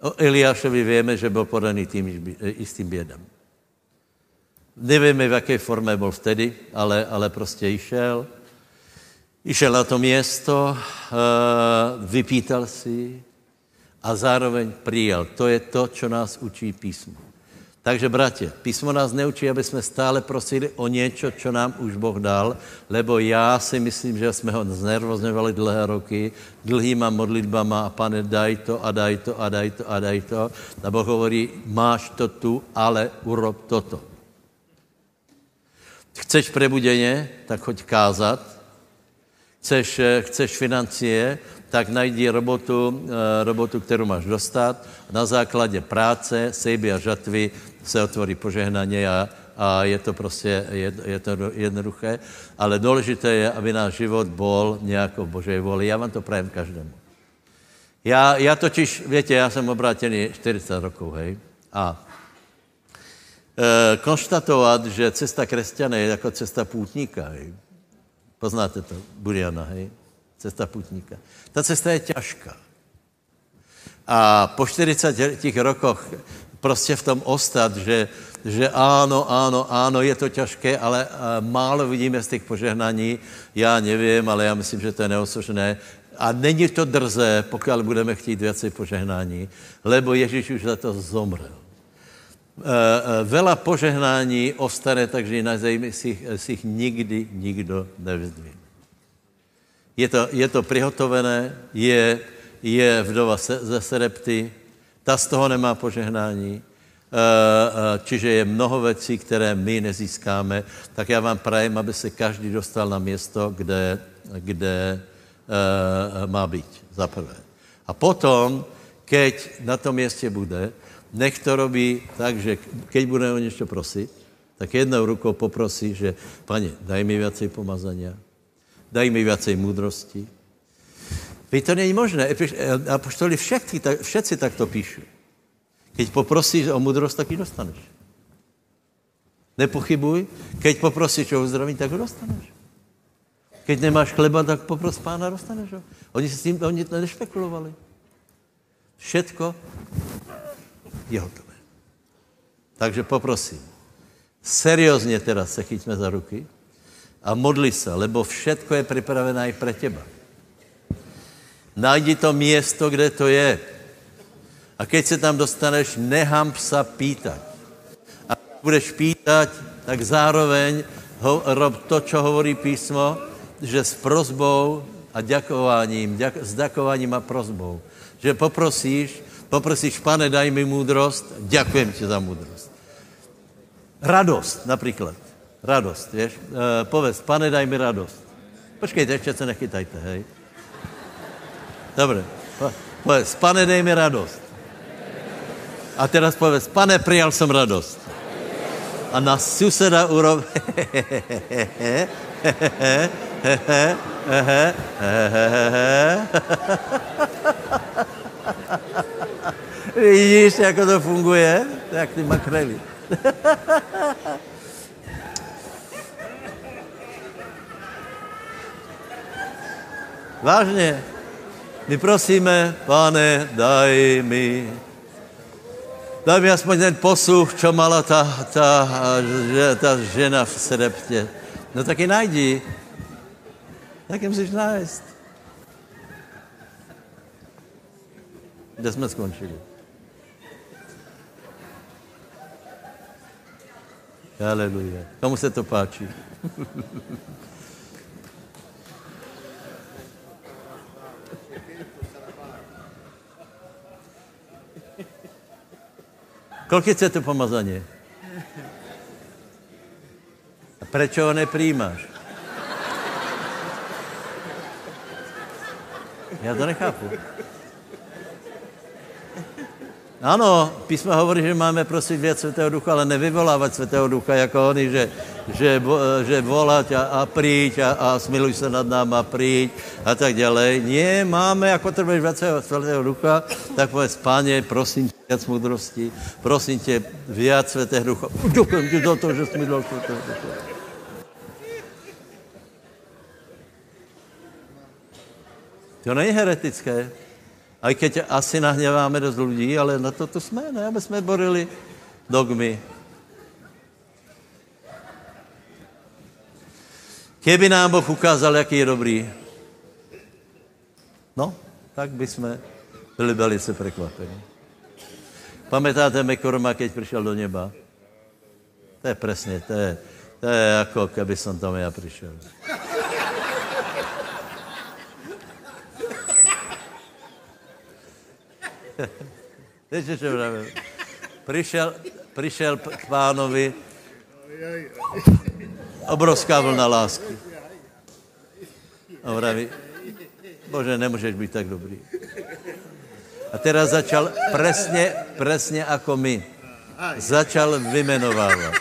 O Eliášovi víme, že byl podaný tím istým bědem. Nevíme, v jaké formě byl vtedy, ale, ale prostě išel. Išel na to město, eh, vypítal si, a zároveň přijal. To je to, co nás učí písmo. Takže, bratě, písmo nás neučí, aby jsme stále prosili o něco, co nám už Boh dal, lebo já si myslím, že jsme ho znervozňovali dlhé roky, dlhýma modlitbama a pane, daj to a daj to a daj to a daj to. A Boh hovorí, máš to tu, ale urob toto. Chceš prebudeně, tak choď kázat. Chceš, eh, chceš financie, tak najdi robotu, eh, robotu, kterou máš dostat. Na základě práce, sejby a žatvy se otvorí požehnaně a, a je to prostě je, je to jednoduché. Ale důležité je, aby náš život byl nějakou Božej voli. Já vám to prajem každému. Já, já totiž, větě, já jsem obrátený 40 rokov, hej. A e, konštatovat, že cesta křesťana je jako cesta půtníka, hej. Poznáte to, Buriana, hej? Cesta putníka. Ta cesta je těžká. A po 40 těch rokoch prostě v tom ostat, že, že ano, ano, ano, je to těžké, ale málo vidíme z těch požehnání. Já nevím, ale já myslím, že to je neosožené. A není to drzé, pokud budeme chtít věci požehnání, lebo Ježíš už za to zomrel. E, e, vela požehnání ostane, takže na zemi si, si jich nikdy nikdo nevyzdví je to, je to prihotovené, je, je vdova ze Serepty, ta z toho nemá požehnání, eh, eh, čiže je mnoho věcí, které my nezískáme, tak já vám prajem, aby se každý dostal na město, kde, kde eh, má být, za prvé. A potom, keď na tom městě bude, nech to robí tak, že keď bude o něco prosit, tak jednou rukou poprosí, že pane, daj mi viacej pomazania, Daj mi viacej múdrosti. Veď to není možné. Apoštoli všetci, tak, všetci takto píšu. Keď poprosíš o múdrost, tak ji dostaneš. Nepochybuj. Keď poprosíš o uzdravení, tak ho dostaneš. Keď nemáš chleba, tak popros pána, dostaneš ho. Oni s tím oni nešpekulovali. Všetko je hotové. Takže poprosím. Seriózně teda se chyťme za ruky a modli se, lebo všetko je připravené i pro těba. Najdi to město, kde to je. A keď se tam dostaneš, nehám psa pýtat. A budeš pýtat, tak zároveň ho, rob to, čo hovorí písmo, že s prozbou a ďakováním, ďak, s ďakováním a prozbou. Že poprosíš, poprosíš, pane, daj mi múdrost, ďakujem ti za múdrost. Radost například. Radost, víš? E, povedz, pane, daj mi radost. Počkejte, ještě se nechytajte, hej. Dobre. Po, povedz, pane, dej mi radost. A teraz povedz, pane, prijal jsem radost. A na suseda urob... Vidíš, jak to funguje? Jak ty makrely. Vážně. My prosíme, pane, daj mi, daj mi aspoň ten posluch, čo mala ta, ta, ta žena v Sedeptě. No taky najdi. Taky musíš najít. Kde jsme skončili? Haleluja. Komu se to páčí? Kolik chcete pomazaně? A proč ho nepřijímáš? Já to nechápu. Ano, písmo hovorí, že máme prosit věc Svatého Ducha, ale nevyvolávat Svatého Ducha jako oni, že, že, že volat a, a príď a, a smiluj se nad náma, príď a tak dále. Nie, máme, trveš věc Svatého Ducha, tak povedz, páně, prosím tě, viac moudrosti, prosím tě, viac Svatého Ducha. Děkujem ti za to, že jsi mi dal Svatého Ducha. To není heretické. A keď asi nahněváme dost lidí, ale na to tu jsme, ne, aby jsme borili dogmy. Keby nám Boh ukázal, jaký je dobrý, no, tak by jsme byli velice překvapení. Pamätáte Mekorma, keď přišel do neba? To je přesně, to je, to je jako, keby jsem tam já přišel. Víte? Přišel, přišel k pánovi obrovská vlna lásky. A vraví, Bože, nemůžeš být tak dobrý. A teraz začal presně, presně jako my. Začal vymenovávat.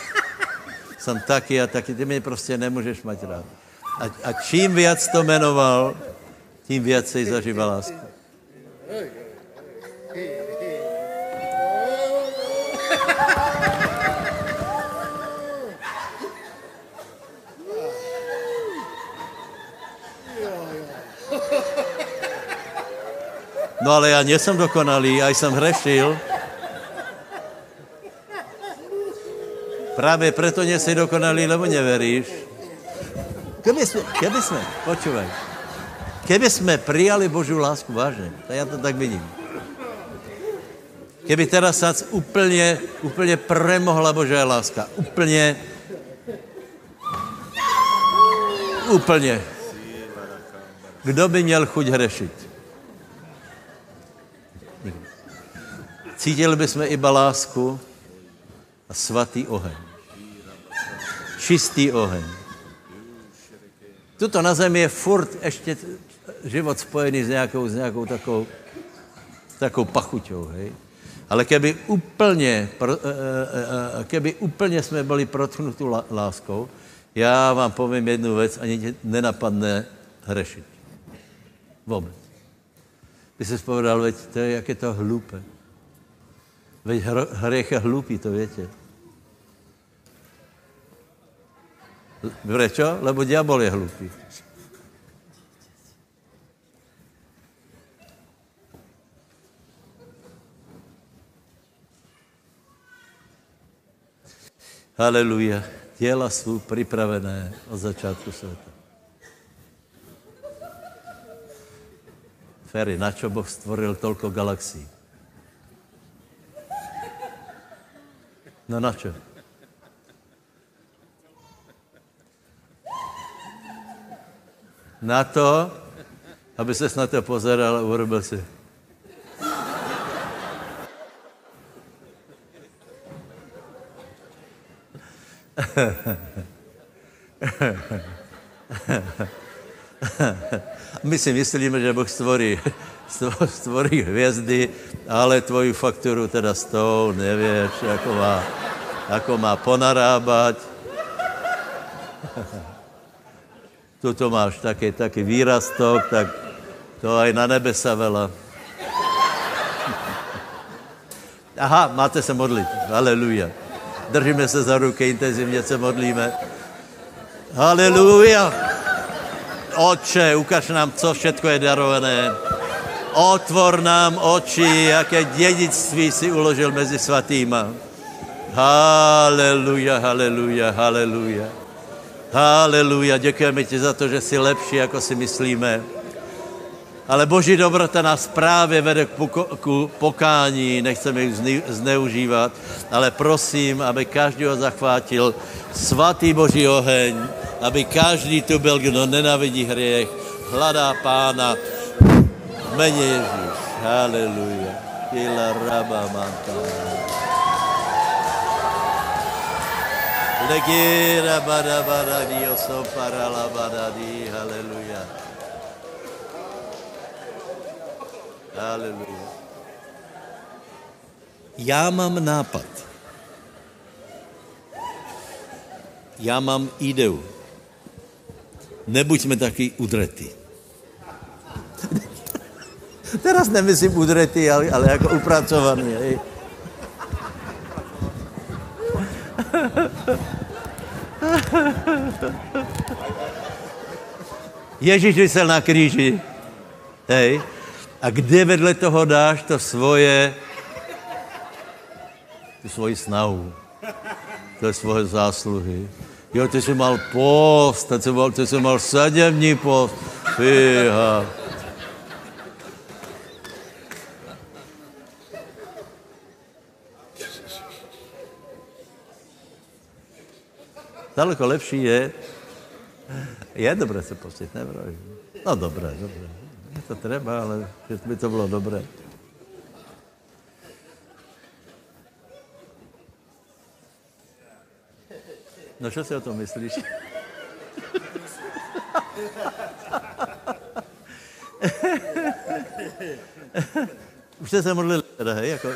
Jsem taky a taky, ty mě prostě nemůžeš mať rád. A, a čím víc to jmenoval, tím víc zažívá lásku. No ale já nejsem dokonalý, já jsem hrešil. Právě proto nejsi dokonalý, lebo neveríš. Keby jsme, keby jsme, počúvaj, keby jsme přijali Boží lásku vážně, tak já to tak vidím. Keby teda sac úplně, úplně premohla Božá láska. Úplně, úplně. Kdo by měl chuť hřešit? Cítili bychom iba lásku a svatý oheň. Čistý oheň. Tuto na zemi je furt ještě život spojený s nějakou, s nějakou takovou, takovou pachuťou, hej? Ale keby úplně, eh, eh, eh, keby úplně jsme byli protchnutí láskou, já vám povím jednu věc, ani tě nenapadne hřešit. Vůbec. By se povedal, veď to je, jak je to hlupé. Veď hřech je hlupý, to větě. Prečo? Lebo diabol je hlupý. Haleluja. Těla jsou připravené od začátku světa. Ferry, na čo Boh stvoril tolko galaxií? No na čo? Na to, aby se na to pozeral a urobil si. My si myslíme, že Bůh stvorí stvorí hvězdy, ale tvoju fakturu teda s tou nevěš, jako má, jako má ponarábať. Tuto máš taky, taky výrastok, tak to aj na nebe sa vela. Aha, máte se modlit. Haleluja. Držíme se za ruky, intenzivně se modlíme. Haleluja. Oče, ukaž nám, co všetko je darované. Otvor nám oči, jaké dědictví si uložil mezi svatýma. Haleluja, haleluja, haleluja. Haleluja, děkujeme ti za to, že jsi lepší, jako si myslíme. Ale boží dobrota nás právě vede k, poko- k pokání, nechceme ji zneužívat, ale prosím, aby každý ho zachvátil svatý boží oheň, aby každý tu byl, kdo nenavidí hriech, hledá pána, v jméně Ježíš. Haleluja. Kila raba manta. Legira bada bada dioso para la bada di. Haleluja. Haleluja. Já mám nápad. Já mám ideu. Nebuďme taky udretí. Teraz nemyslím udretý, ale, ale jako upracovaný. Hej. Ježíš vysel na kříži. Hej. A kde vedle toho dáš to svoje, tu svoji snahu, to je svoje zásluhy. Jo, ty jsi mal post, ty jsi mal, ty jsi mal sedm dní post. Fíha. Daleko lepší je, je dobré se postit, nevroj. No dobré, dobré. Je to treba, ale by to bylo dobré. No, co si o tom myslíš? Už jste se modlili, teda, hej? Jako.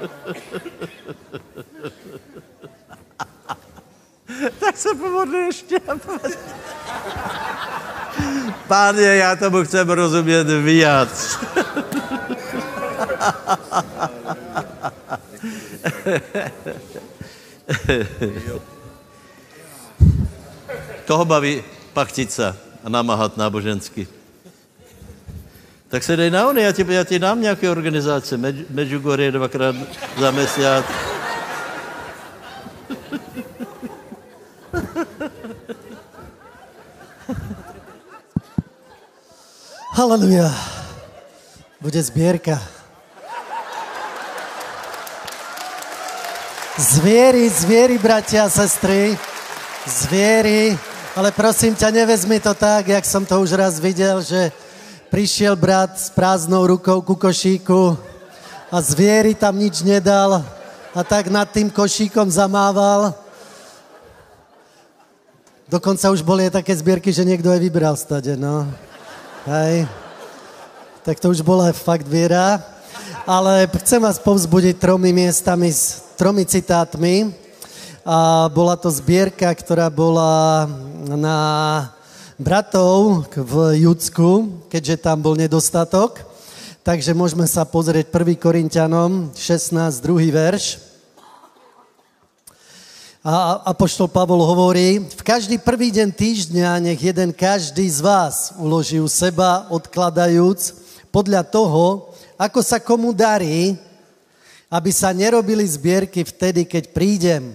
tak se pomodli ještě. Páně, já tomu chcem rozumět víc. Koho baví pachtit se a namáhat nábožensky? Tak se dej na ony, já ti, já ti dám nějaké organizace. Medjugorje dvakrát za měsíc. Haleluja. Bude zbierka. Zvieri, zvieri, bratia a sestry. Zvieri. Ale prosím ťa, nevezmi to tak, jak som to už raz videl, že prišiel brat s prázdnou rukou ku košíku a zvieri tam nič nedal a tak nad tým košíkom zamával. Dokonca už aj také zbierky, že niekto aj vybral stade, no. Hej. Tak to už bola fakt viera. Ale chcem vás povzbudiť tromi miestami, s tromi citátmi. A bola to zbierka, ktorá bola na bratov v Judsku, keďže tam bol nedostatok. Takže môžeme sa pozrieť 1. Korintianom 16, druhý verš. A apoštol Pavol hovorí, v každý prvý deň týždňa nech jeden každý z vás uloží u seba, odkladajúc, podľa toho, ako sa komu darí, aby sa nerobili zbierky vtedy, keď prídem.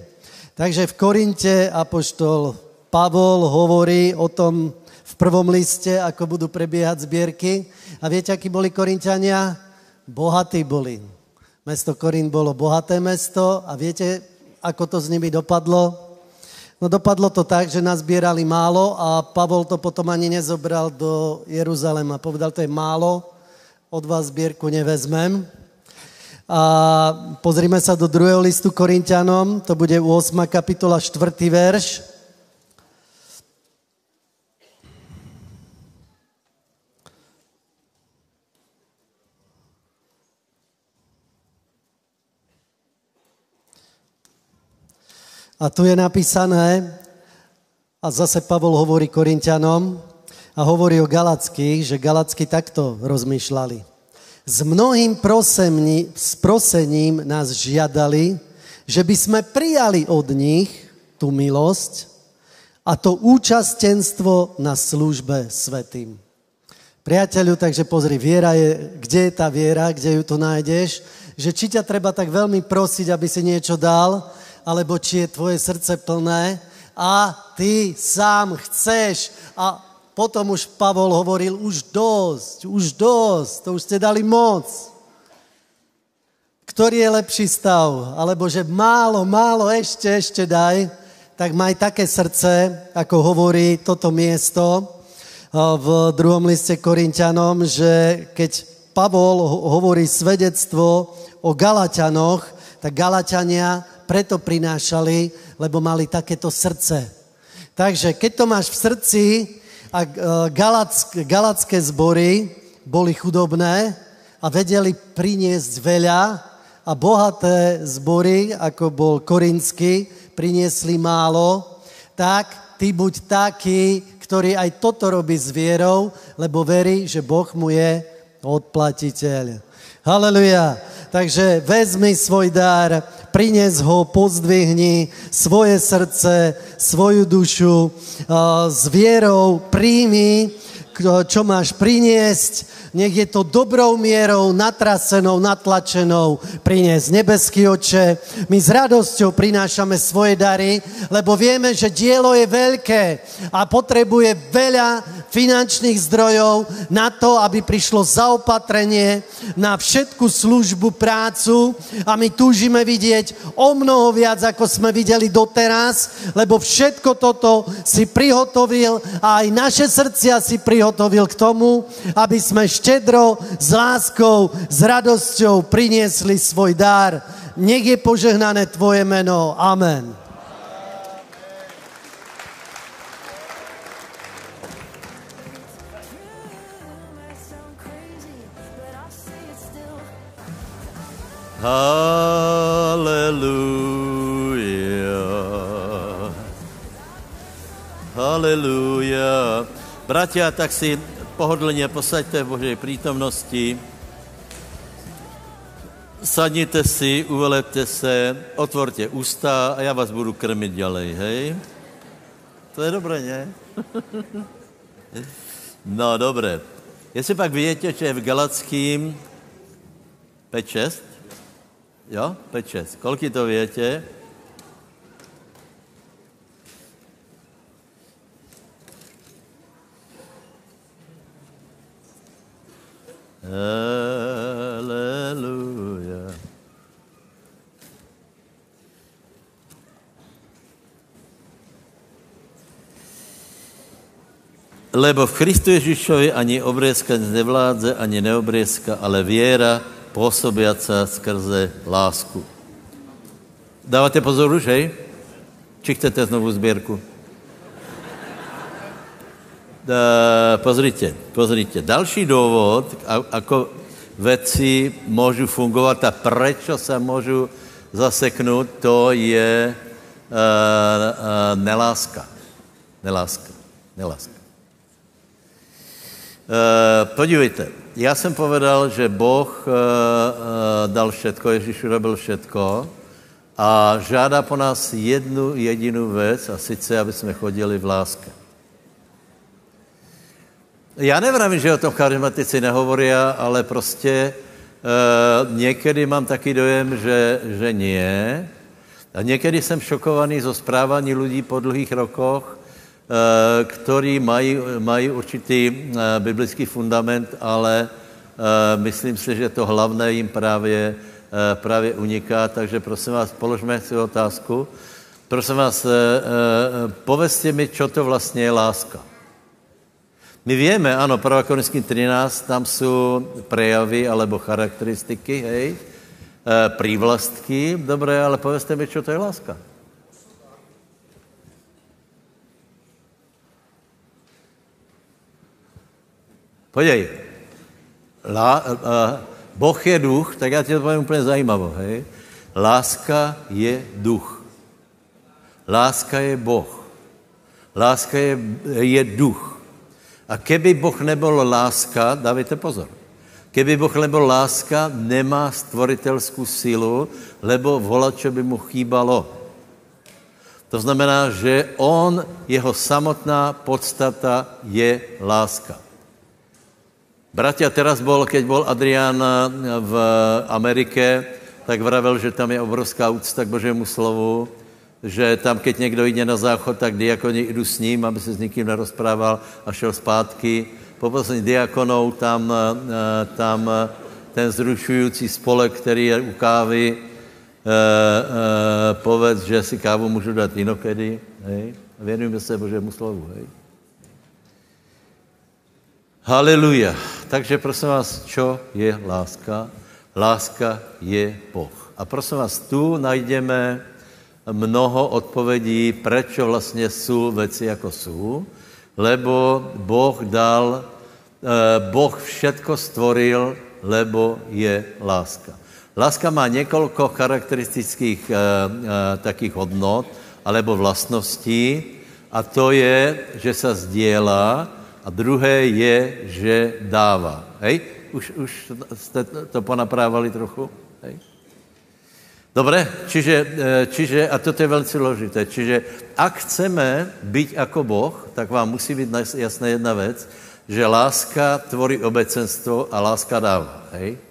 Takže v Korinte apoštol Pavol hovorí o tom v prvom liste, ako budú prebiehať zbierky. A viete, akí boli Korintiania? Bohatí boli. Mesto Korint bolo bohaté mesto a viete, ako to s nimi dopadlo? No dopadlo to tak, že nazbierali málo a Pavol to potom ani nezobral do Jeruzalema. Povedal, to je málo, od vás zbierku nevezmem. A pozrime sa do druhého listu Korintianom, to bude 8. kapitola 4. verš. A tu je napísané, a zase Pavol hovorí Korintianom a hovorí o Galackých, že Galacky takto rozmýšľali. S mnohým prosení, s prosením nás žiadali, že by sme prijali od nich tú milosť a to účastenstvo na službe svetým. Priateľu, takže pozri, viera je, kde je tá viera, kde ju to nájdeš, že či ťa treba tak veľmi prosiť, aby si niečo dal, alebo či je tvoje srdce plné a ty sám chceš. A potom už Pavol hovoril, už dosť, už dosť, to už ste dali moc. Ktorý je lepší stav? Alebo že málo, málo, ešte, ešte daj. Tak maj také srdce, ako hovorí toto miesto v druhom liste Korintianom, že keď Pavol hovorí svedectvo o Galatianoch, tak Galatiania preto prinášali, lebo mali takéto srdce. Takže keď to máš v srdci a e, galacké, galacké zbory boli chudobné a vedeli priniesť veľa a bohaté zbory, ako bol Korinsky, priniesli málo, tak ty buď taký, ktorý aj toto robí s vierou, lebo verí, že Boh mu je odplatiteľ. Haleluja. Takže vezmi svoj dar, prines ho, pozdvihni svoje srdce, svoju dušu s vierou, príjmi, čo máš priniesť nech je to dobrou mierou, natrasenou, natlačenou, priniesť nebeský oče. My s radosťou prinášame svoje dary, lebo vieme, že dielo je veľké a potrebuje veľa finančných zdrojov na to, aby prišlo zaopatrenie na všetku službu, prácu a my túžime vidieť o mnoho viac, ako sme videli doteraz, lebo všetko toto si prihotovil a aj naše srdcia si prihotovil k tomu, aby sme štedro, s láskou, s radosťou priniesli svoj dar. Nech je požehnané Tvoje meno. Amen. Haleluja. Haleluja. Bratia, tak si pohodlně posaďte v Božej přítomnosti. Sadněte si, uvelepte se, otvorte ústa a já vás budu krmit ďalej, hej? To je dobré, ne? no, dobré. Jestli pak víte, že v Galackým 5-6, jo, 5-6, kolik to víte? Aleluja. Lebo v Kristu Ježišovi ani obrezka nevládze, ani neobrezka, ale věra působiaca skrze lásku. Dáváte pozor už, hej? Či chcete znovu sběrku? Uh, pozrite, pozrite. Další důvod, ako veci môžu fungovat a prečo sa môžu zaseknout, to je uh, uh, neláska. Neláska. Neláska. Uh, podívejte, já jsem povedal, že Boh uh, uh, dal všetko, Ježíš urobil všetko a žádá po nás jednu jedinou věc a sice, aby jsme chodili v láske. Já nevravím, že o tom charizmatici nehovorí, ale prostě e, někdy mám taky dojem, že, že nie. A někdy jsem šokovaný zo správání lidí po dlhých rokoch, e, ktorí mají, mají určitý e, biblický fundament, ale e, myslím si, že to hlavné jim právě, právě uniká. Takže prosím vás, položme si otázku. Prosím vás, e, e, povedzte mi, čo to vlastně je láska. My víme, ano, 1. Korinským 13, tam jsou prejavy alebo charakteristiky, hej, prívlastky, dobré, ale povedzte mi, čo to je láska. Podívej, lá, uh, Boh je duch, tak já ti to povím úplně zajímavo, hej. Láska je duch. Láska je Boh. Láska je, je duch. A keby Boh nebyl láska, dávajte pozor, keby Boh nebyl láska, nemá stvoritelskou sílu, lebo volače by mu chýbalo. To znamená, že on, jeho samotná podstata je láska. Bratia, teraz bol, keď bol Adrián eh, v Amerike, tak vravel, že tam je obrovská úcta k Božému slovu, že tam, keď někdo jde na záchod, tak diakoni jdu s ním, aby se s nikým nerozprával a šel zpátky. Poprosím diakonov, tam, eh, tam eh, ten zrušující spolek, který je u kávy, povedz, že si kávu můžu dát inokedy, hej? Věnujeme se Božému slovu, hej? Haleluja. Takže prosím vás, čo je láska? Láska je Boh. A prosím vás, tu najdeme mnoho odpovědí, proč vlastně jsou věci, jako jsou, lebo Boh dal, eh, Boh všetko stvoril, lebo je láska. Láska má několik charakteristických eh, eh, takých hodnot alebo vlastností a to je, že se sdělá, a druhé je, že dává. Hej? Už, už jste to ponaprávali trochu? Hej? Dobre, čiže, e, čiže, a toto je velmi složité, čiže ak chceme být jako Boh, tak vám musí být jasná jedna věc, že láska tvorí obecenstvo a láska dává. Hej? E,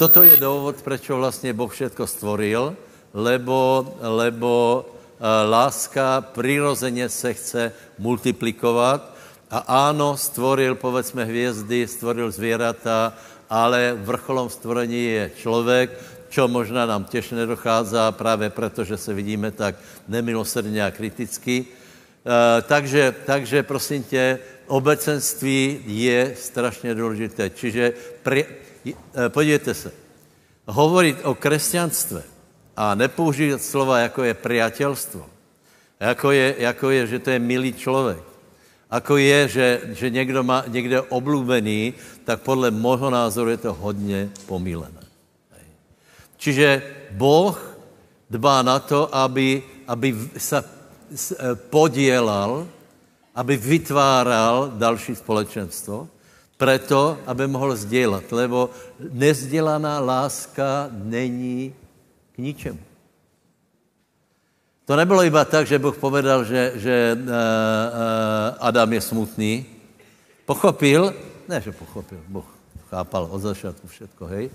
toto je důvod, proč vlastně Boh všetko stvoril, lebo, lebo e, láska přirozeně se chce multiplikovat a áno, stvoril, povedzme, hvězdy, stvoril zvěrata, ale vrcholom stvorení je člověk, čo možná nám těž nedochází právě proto, že se vidíme tak nemilosrdně a kriticky. E, takže, takže prosím tě, obecenství je strašně důležité. Čiže pri, e, podívejte se, hovorit o křesťanstve a nepoužít slova, jako je priatelstvo, jako je, jako je, že to je milý člověk, ako je, že, že někdo má někde oblúbený, tak podle môjho názoru je to hodně pomílené. Čiže Boh dbá na to, aby, aby se podielal, aby vytváral další společenstvo, preto, aby mohl sdělat, lebo nezdělaná láska není k ničemu. To nebylo iba tak, že Boh povedal, že, že uh, uh, Adam je smutný. Pochopil, ne, že pochopil, Boh chápal od začátku všetko, hej.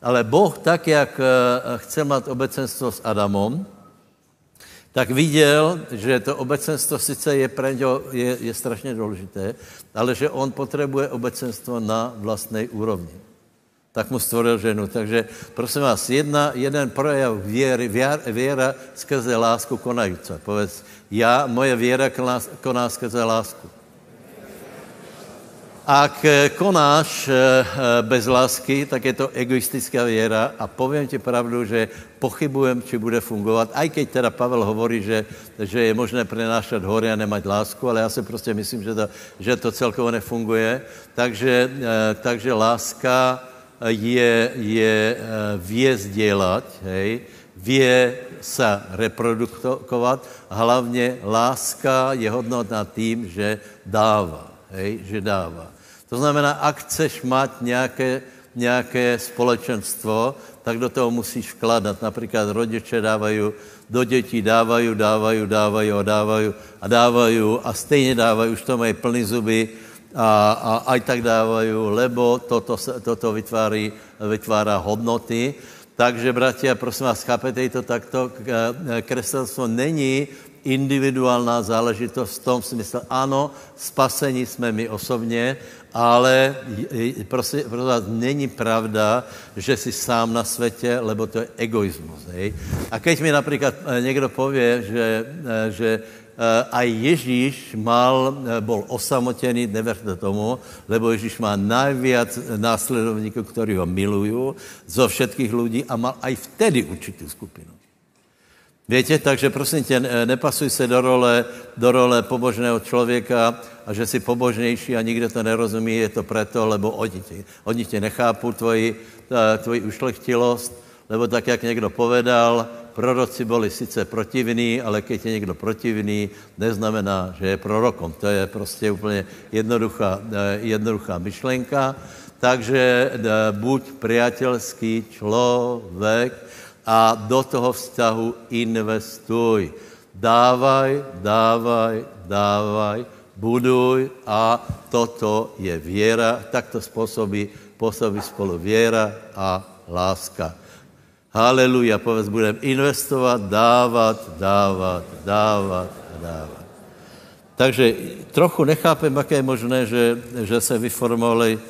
Ale Boh tak, jak uh, chce mít obecenstvo s Adamom, tak viděl, že to obecenstvo sice je pre něho, je, je strašně důležité, ale že on potřebuje obecenstvo na vlastní úrovni tak mu stvoril ženu. Takže prosím vás, jedna, jeden projev věry, věr, věra skrze lásku konající. Povedz, já, moje věra koná, koná skrze lásku. Ak konáš eh, bez lásky, tak je to egoistická věra a povím ti pravdu, že pochybujem, či bude fungovat, aj keď teda Pavel hovorí, že, že je možné prenášet hory a nemať lásku, ale já si prostě myslím, že to, že to celkovo nefunguje. Takže, eh, takže láska je, je eh, vie dělat, hej, vie se reprodukovat, hlavně láska je hodnotná tím, že dává, hej, že dává. To znamená, ak chceš mít nějaké, nějaké společenstvo, tak do toho musíš vkladat. Například rodiče dávají, do dětí dávají, dávají, dávají a dávají a dávají a stejně dávají, už to mají plný zuby, a, a aj tak dávají, lebo toto, toto vytváří, vytvárá hodnoty. Takže, bratia, prosím vás, chápete to takto? Křesťanstvo není individuálná záležitost v tom smyslu, ano, spasení jsme my osobně, ale prosím, prosím vás, není pravda, že jsi sám na světě, lebo to je egoismus. Hej? A keď mi například eh, někdo pově, že, eh, že a Ježíš mal, bol osamotený, neverte tomu, lebo Ježíš má najviac následovníků, ktorí ho milujú zo všetkých ľudí a mal aj vtedy určitou skupinu. Víte, takže prosím tě, nepasuj se do role, do role pobožného člověka a že jsi pobožnější a nikdo to nerozumí, je to proto, lebo oni tě, oni tě nechápu, tvoji, tvoji ušlechtilost, lebo tak, jak někdo povedal, proroci byli sice protivní, ale když je někdo protivný, neznamená, že je prorokom. To je prostě úplně jednoduchá, jednoduchá myšlenka. Takže buď priateľský člověk, a do toho vztahu investuj. Dávaj, dávaj, dávaj, buduj a toto je věra. Takto způsobí, působí spolu věra a láska. Haleluja, povedz, budeme investovat, dávat, dávat, dávat, dávat. Takže trochu nechápem, jak je možné, že, že se vyformovali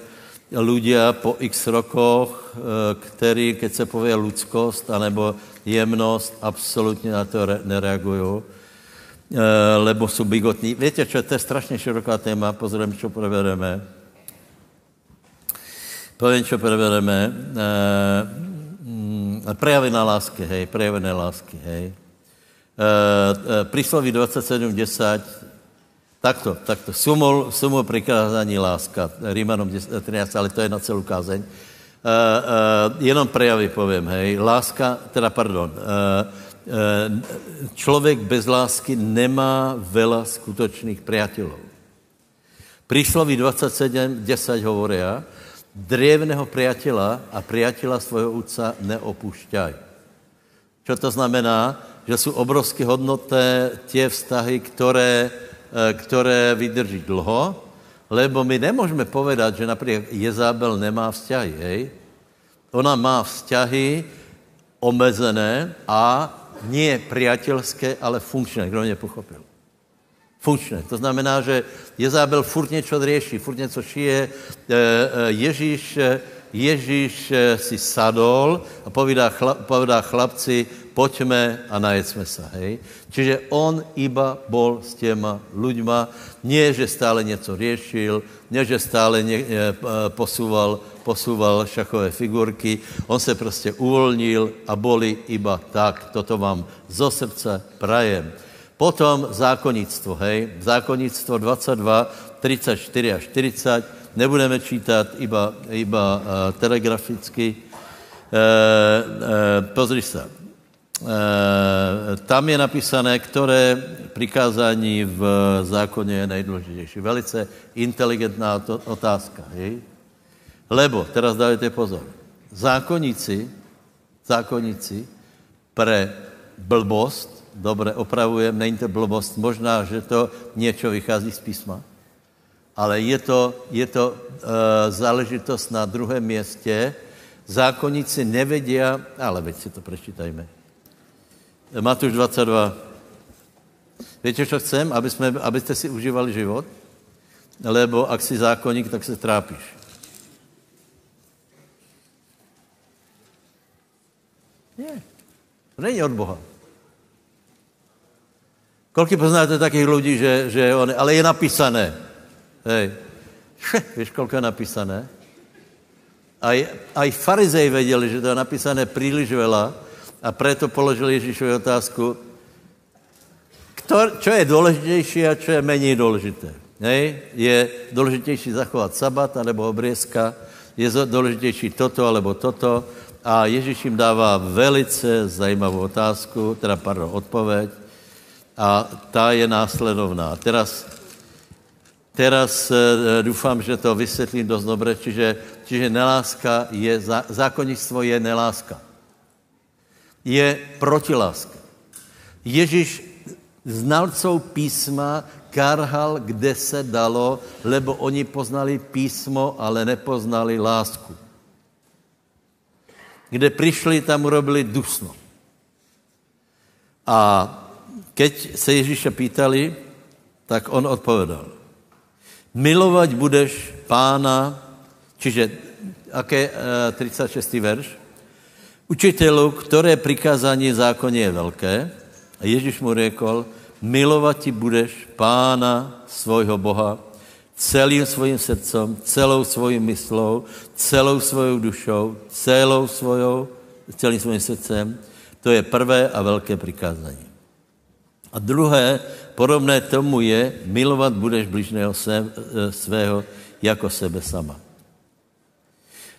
ľudia po x rokoch, eh, který, keď se pově lidskost anebo jemnost, absolutně na to nereagují, eh, lebo jsou bigotní. Víte, čo, to je strašně široká téma, pozorem, čo provedeme. Povím, čo provedeme. Prejavená lásky, hej, prejavené lásky, hej. Prísloví 27.10 Takto, takto. Sumol, sumol prikázání láska, Rímanom 13, ale to je na celou kázeň. Uh, uh, jenom prejavy povím, hej. Láska, teda pardon, uh, uh, člověk bez lásky nemá vela skutočných priateľov. Prísloví 27, 10 hovoria, drevného priateľa a priateľa svojho úca neopúšťaj. Čo to znamená? Že jsou obrovsky hodnotné tie vztahy, které Eh, které vydrží dlho, lebo my nemůžeme povedat, že například Jezábel nemá vzťahy, hej? Ona má vzťahy omezené a nie priateľské, ale funkčné. Kdo mě pochopil? Funkčné. To znamená, že Jezábel furt něco řeší, furt něco šije. Eh, eh, Ježíš, Ježíš si sadol a povídá, chlap, povídá chlapci, pojďme a najedzme se, hej. Čiže on iba bol s těma ľuďma, nie, že stále něco řešil, nie, že stále ně, e, posúval, posúval šachové figurky, on se prostě uvolnil a boli iba tak. Toto vám zo srdce prajem. Potom zákonnictvo, hej, zákonnictvo 22, 34 a 40, nebudeme čítat iba, iba uh, telegraficky. Uh, uh, pozri se, Eh, tam je napísané, které přikázání v zákoně je nejdůležitější. Velice inteligentná otázka. Hej? Lebo, teraz dávajte pozor, zákonníci, zákonníci pre blbost, dobře opravujem, není to blbost, možná, že to něco vychází z písma, ale je to, je to uh, záležitost na druhém městě. Zákonníci nevedia, ale veď si to prečítajme. Matuš 22. Víte, co chcem? Aby jsme, abyste si užívali život? Lebo ak si zákonník, tak se trápíš. Ne. To není od Boha. Kolik poznáte takých lidí, že, že on, ale je napísané. Hej. Še, víš, kolik je napísané? Aj, aj farizej věděli, že to je napísané příliš veľa, a proto položil Ježíšovi otázku, kto, čo je důležitější a čo je méně důležité. Nej? Je důležitější zachovat sabat nebo obrězka, je důležitější toto alebo toto a Ježíš jim dává velice zajímavou otázku, teda pardon, odpověď a ta je následovná. Teraz, teraz e, doufám, že to vysvětlím dost dobře, čiže, čiže neláska je, zákonnictvo je neláska je protiláska. Ježíš znalcou písma karhal, kde se dalo, lebo oni poznali písmo, ale nepoznali lásku. Kde přišli, tam urobili dusno. A Keď se Ježíše pýtali, tak on odpovedal. Milovat budeš pána, čiže aké 36. verš? Učitelu, které prikázání zákoně je velké, a Ježíš mu řekl, milovat ti budeš pána svojho Boha celým svým srdcem, celou svou myslou, celou svou dušou, celou svojou, celým svým srdcem. To je prvé a velké prikázání. A druhé, podobné tomu je, milovat budeš bližného svého jako sebe sama.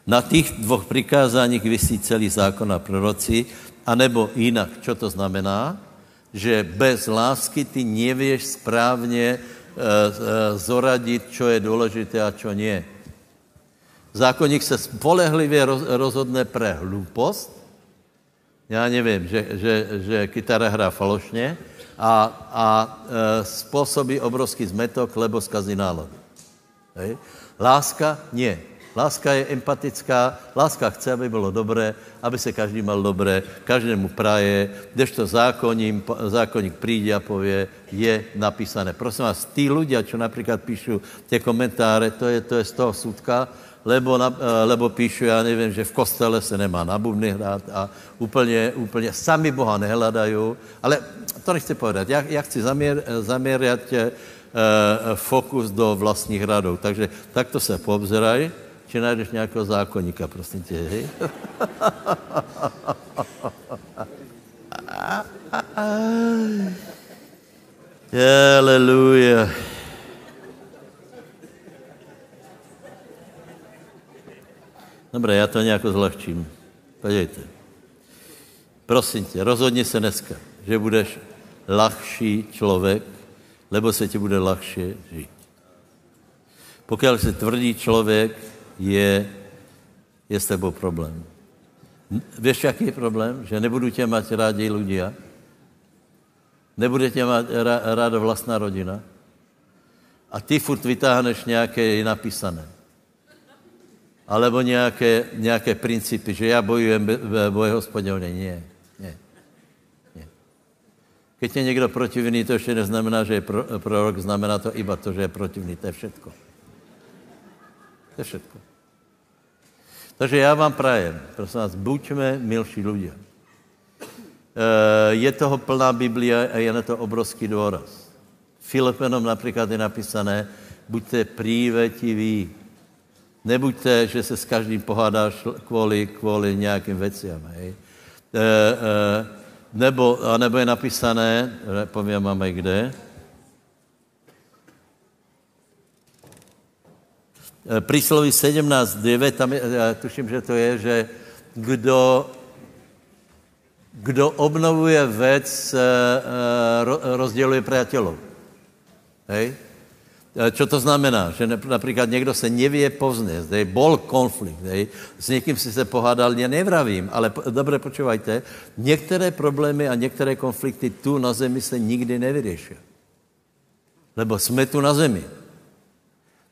Na těch dvou přikázáních vysí celý zákon a proroci, anebo jinak, co to znamená? Že bez lásky ty nevíš správně e, e, zoradit, co je důležité a co nie. Zákonník se spolehlivě roz, rozhodne pre hloupost. Já nevím, že, že, že kytara hrá falošně a, a e, způsobí obrovský zmetok, lebo zkazí náladu. Hej. Láska nie. Láska je empatická, láska chce, aby bylo dobré, aby se každý mal dobré, každému praje, kdežto zákonník, zákonník přijde a pově, je napísané. Prosím vás, tí ľudia, čo například píšu tie komentáře, to je, to je z toho súdka, lebo, na, eh, lebo píšu, já nevím, že v kostele se nemá na bubny hrát a úplně, úplně sami Boha nehledají, ale to nechci povedat. Já, já chci zaměr, zaměřit eh, fokus do vlastních radů. Takže takto se poobzeraj či najdeš nějakého zákonníka, prosím tě, hej? Aleluja. Dobré, já to nějak zlehčím. Podívejte. Prosím tě, rozhodni se dneska, že budeš lahší člověk, lebo se ti bude lahše žít. Pokud jsi tvrdý člověk, je, je s tebou problém. Víš, jaký je problém? Že nebudu tě mať rádi ľudia. Nebude tě mať ráda vlastná rodina. A ty furt vytáhneš nějaké napísané. Alebo nějaké, nějaké principy, že já bojujem boje hospodovně. Nie, nie, nie. Keď je někdo protivný, to ještě neznamená, že je prorok, znamená to iba to, že je protivný. To je všetko. To je všetko. Takže já vám prajem, prosím vás, buďme milší ľudia. E, je toho plná Biblia a je na to obrovský důraz. Filipenom například je napísané, buďte prívetiví. Nebuďte, že se s každým pohádáš kvůli, kvůli nějakým věcem. E, e, nebo, a nebo je napísané, povím, máme kde, Eh, Prísloví 17.9, tam je, já tuším, že to je, že kdo, kdo obnovuje věc, eh, eh, rozděluje přátelů. Hej? Čo to znamená? Že například někdo se nevě povzne, zde bol konflikt, hej? s někým si se pohádal, já nevravím, ale dobře počúvajte, některé problémy a některé konflikty tu na zemi se nikdy nevyřeší. Lebo jsme tu na zemi.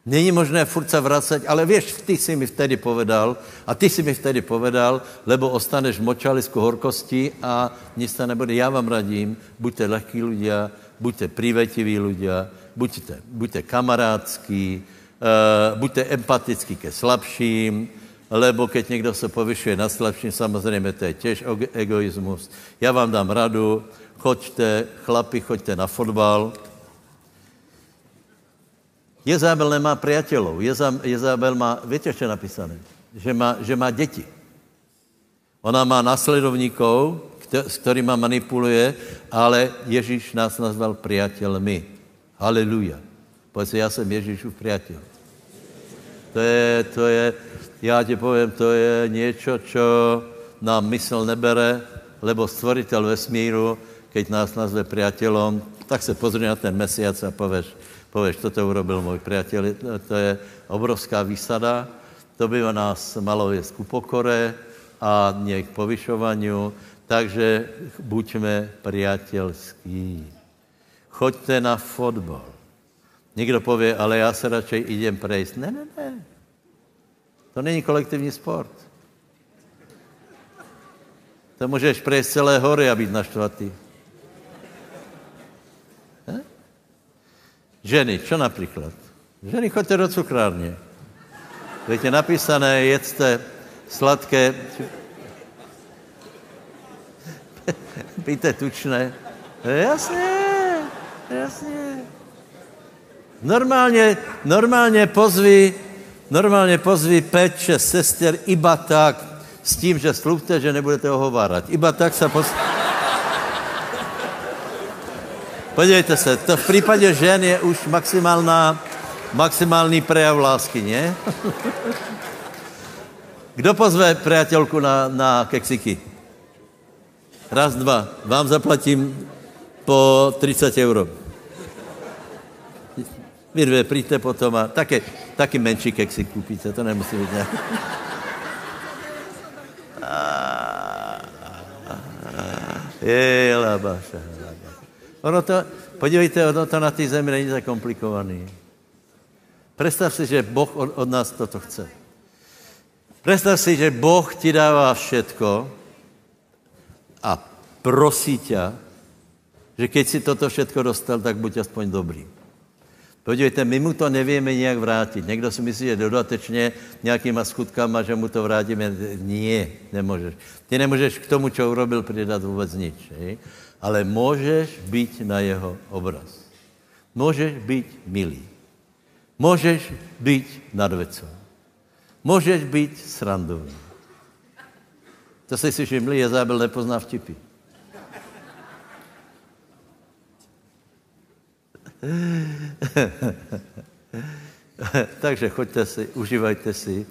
Není možné furt se vracet, ale víš, ty jsi mi vtedy povedal a ty jsi mi vtedy povedal, lebo ostaneš v močalisku horkosti a nic to nebude. Já vám radím, buďte lehký ľudia, buďte privetiví ľudia, buďte, buďte kamarádský, uh, buďte empatický ke slabším, lebo keď někdo se povyšuje na slabším, samozřejmě to je těž egoismus. Já vám dám radu, choďte, chlapi, choďte na fotbal, Jezabel nemá priateľov. Jezabel má, víte, je napísané? Že má, že má děti. Ona má nasledovníkov, s kterými manipuluje, ale Ježíš nás nazval priateľmi. Haleluja. Povedz já jsem Ježíšův priateľ. To je, to je, já ti povím, to je něco, čo nám mysl nebere, lebo stvoritel vesmíru, keď nás nazve priateľom, tak se pozri na ten mesiac a pověš, pověš, toto urobil můj priateľ, to je obrovská výsada, to by nás malo viesť ku pokore a nie k povyšovaniu, takže buďme priateľský. Choďte na fotbal. Někdo pově, ale já se radšej idem prejsť. Ne, ne, ne. To není kolektivní sport. To můžeš prejsť celé hory a být naštvatý. Ženy, čo například? Ženy, choďte do cukrárně. Víte, napísané, jedzte sladké, pijte tučné. Jasně, jasně. Normálně, normálně pozví, normálně pozví pět, šest sester iba tak, s tím, že slupte, že nebudete ohovárat. Iba tak se pos... Podívejte se, to v případě žen je už maximálna, maximální prejav lásky, ne? Kdo pozve přátelku na, na keksiky? Raz, dva. Vám zaplatím po 30 euro. Vy dvě přijďte potom a taky, taky menší keksy koupíte, to nemusí být nějak. Je, labaša, Ono to, podívejte, ono to na té zemi není tak komplikovaný. Představ si, že Boh od, od nás toto chce. Představ si, že Boh ti dává všetko a prosí tě, že keď si toto všetko dostal, tak buď aspoň dobrý. Podívejte, my mu to nevíme nějak vrátit. Někdo si myslí, že dodatečně nějakýma skutkama, že mu to vrátíme. Nie, nemůžeš. Ty nemůžeš k tomu, čo urobil, přidat vůbec nič. Hej? Ale můžeš být na jeho obraz. Můžeš být milý. Můžeš být nadvecou. Můžeš být srandový. To si si všimli, Jezábel nepozná vtipy. Takže choďte si, užívajte si.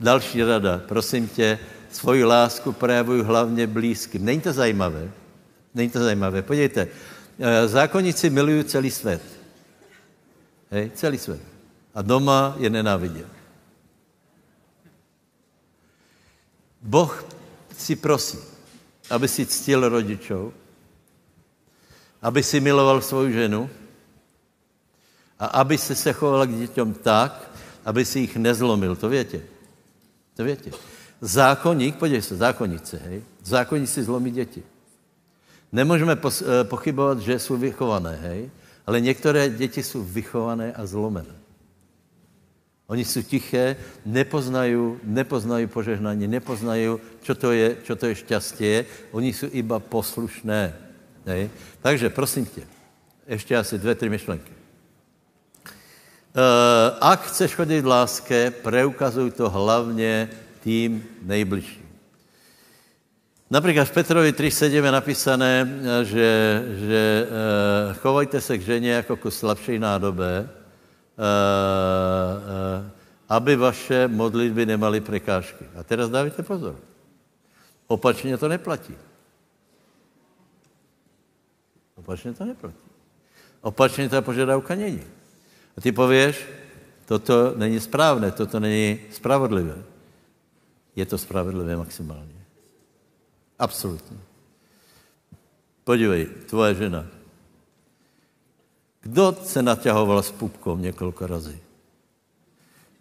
Další rada, prosím tě, svoji lásku projevuj hlavně blízkým. Není to zajímavé? Není to zajímavé. Podívejte, eh, zákonníci milují celý svět. Hej, celý svět. A doma je nenávidět. Boh si prosí, aby si ctil rodičov, aby si miloval svou ženu, a aby se se choval k dětem tak, aby si jich nezlomil. To větě. To větě. Zákonník, podívej se, zákonnice, hej. Zákonníci zlomí děti. Nemůžeme eh, pochybovat, že jsou vychované, hej. Ale některé děti jsou vychované a zlomené. Oni jsou tiché, nepoznají, nepoznají požehnání, nepoznají, čo to je, čo to je šťastie. Oni jsou iba poslušné. Hej. Takže prosím tě, ještě asi dvě, tři myšlenky. Eh, ak chceš chodit v láske, preukazuj to hlavně tým nejbližším. Například v Petrovi 3.7 je napísané, eh, že, že uh, chovajte se k ženě jako ku slabší nádobe, uh, aby vaše modlitby nemaly prekážky. A teraz dávajte pozor. Opačně to neplatí. Opačně to neplatí. Opačně ta požadavka není. A ty pověš, toto není správné, toto není spravodlivé. Je to spravedlivé maximálně. Absolutně. Podívej, tvoje žena. Kdo se naťahoval s pupkou několik razy?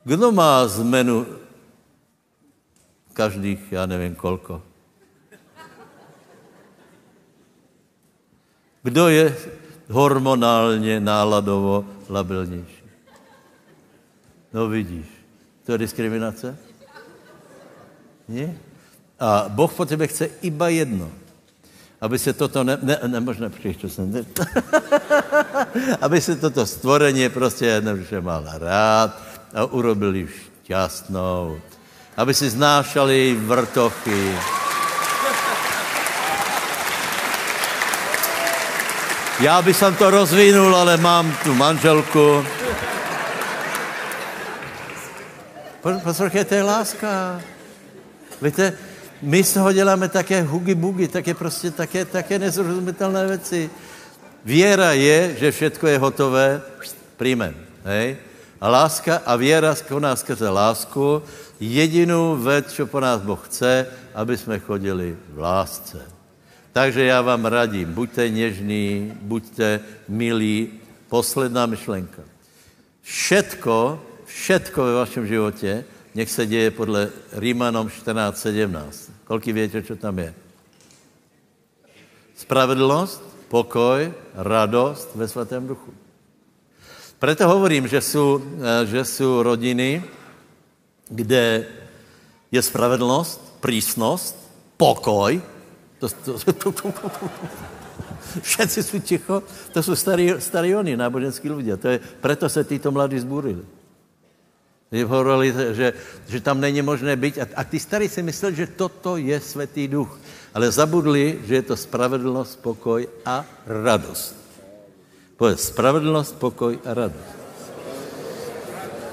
Kdo má zmenu každých, já nevím kolko? Kdo je hormonálně, náladovo labilnější. No vidíš, to je diskriminace? Ne? A Boh po tebe chce iba jedno. Aby se toto, ne, ne, nemožné příště jsem, ne, aby se toto stvorení prostě jednoduše mal rád a urobil ji šťastnou. Aby si znášali vrtochy, Já bych jsem to rozvinul, ale mám tu manželku. Poslouchejte, láska. Víte, my z toho děláme také hugy-bugy, také prostě také, také nezrozumitelné věci. Věra je, že všechno je hotové, přijmem. Hej? A láska a věra koná skrze lásku jedinou věc, co po nás Boh chce, aby jsme chodili v lásce. Takže já vám radím, buďte něžní, buďte milí. Posledná myšlenka. Všetko, všetko ve vašem životě, nech se děje podle Rímanom 14.17. Kolik větě, co tam je? Spravedlnost, pokoj, radost ve svatém duchu. Preto hovorím, že jsou, eh, že jsou rodiny, kde je spravedlnost, prísnost, pokoj. To, to, to, to, to, to. Všetci jsou ticho, to jsou starí, starí oni, náboženský lidé. To je, preto se títo mladí zbúrili. Že hovorili, že, že tam není možné být. A, a ty starí si mysleli, že toto je svatý duch. Ale zabudli, že je to spravedlnost, pokoj a radost. Povedz, spravedlnost, pokoj a radost.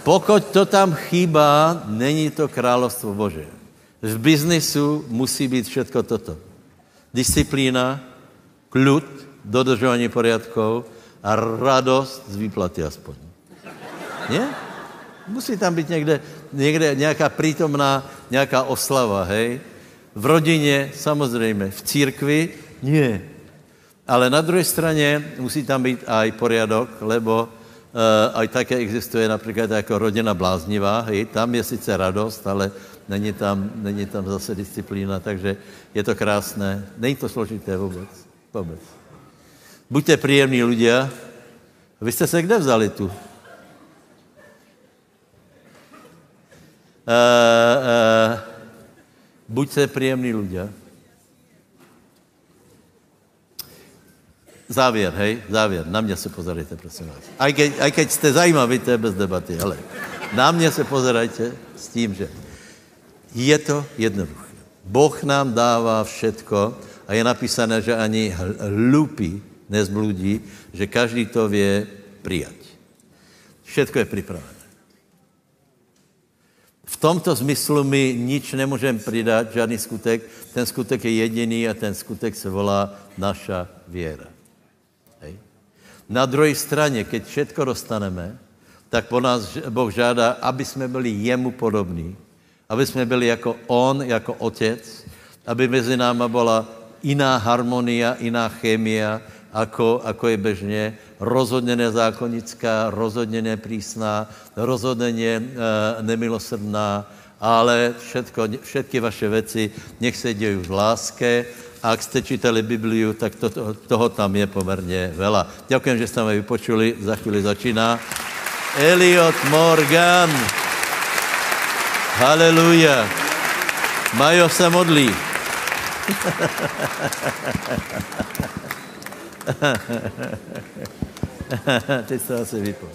Pokud to tam chýbá, není to královstvo Bože. V biznisu musí být všetko toto. Disciplína, klid, dodržování poriadkov a radost z výplaty aspoň. Nie? Musí tam být někde, někde nějaká prítomná, nějaká oslava, hej? V rodině, samozřejmě, v církvi, nie. Ale na druhé straně musí tam být aj poriadok, lebo uh, aj také existuje například jako rodina bláznivá, hej? tam je sice radost, ale není tam, není tam zase disciplína, takže je to krásné. Není to složité vůbec. vůbec. Buďte příjemní ľudia. Vy jste se kde vzali tu? Uh, uh, buďte příjemní ľudia. Závěr, hej, závěr. Na mě se pozerajte, prosím vás. Aj keď, aj keď jste zajímaví, to je bez debaty, ale na mě se pozerajte s tím, že je to jednoduché. Boh nám dává všetko a je napísané, že ani hlupí nezbludí, že každý to vě přijat. Všetko je připravené. V tomto smyslu my nič nemůžeme přidat, žádný skutek. Ten skutek je jediný a ten skutek se volá naša věra. Hej. Na druhé straně, keď všetko dostaneme, tak po nás Boh žádá, aby jsme byli jemu podobní, aby jsme byli jako on, jako otec, aby mezi náma byla iná harmonia, iná chémia, ako, ako je bežně, rozhodně nezákonnická, rozhodně neprísná, rozhodně ne, nemilosrdná, ale všetko, všetky vaše věci nech se dějí v láske a ak jste čítali Bibliu, tak to, to, toho tam je poměrně vela. Děkujem, že jste mě vypočuli, za chvíli začíná. Eliot Morgan. Haleluja. Majo se modlí. Teď se asi vypol.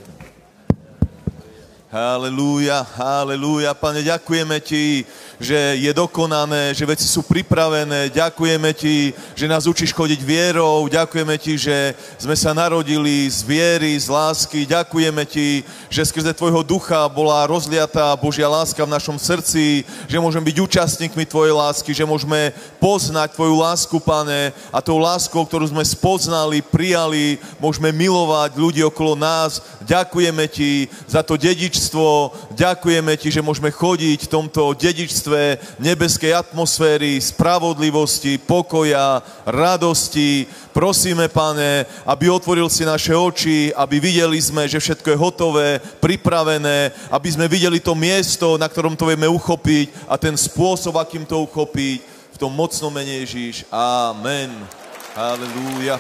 Halelúja, halelúja. Pane, ďakujeme Ti, že je dokonané, že veci sú pripravené. Ďakujeme Ti, že nás učíš chodiť vierou. Ďakujeme Ti, že sme sa narodili z viery, z lásky. Ďakujeme Ti, že skrze Tvojho ducha bola rozliatá Božia láska v našom srdci, že môžeme byť účastníkmi Tvojej lásky, že môžeme poznať Tvoju lásku, Pane, a tou láskou, ktorú sme spoznali, prijali, môžeme milovať ľudí okolo nás. Ďakujeme Ti za to dedičstvo. Ďakujeme Ti, že môžeme chodiť v tomto dedičstve tajomstve nebeskej atmosféry, spravodlivosti, pokoja, radosti. Prosíme, pane, aby otvoril si naše oči, aby videli sme, že všetko je hotové, pripravené, aby sme videli to miesto, na ktorom to vieme uchopiť a ten spôsob, akým to uchopiť. V tom mocno mene Ježíš. Amen. Hallelujah.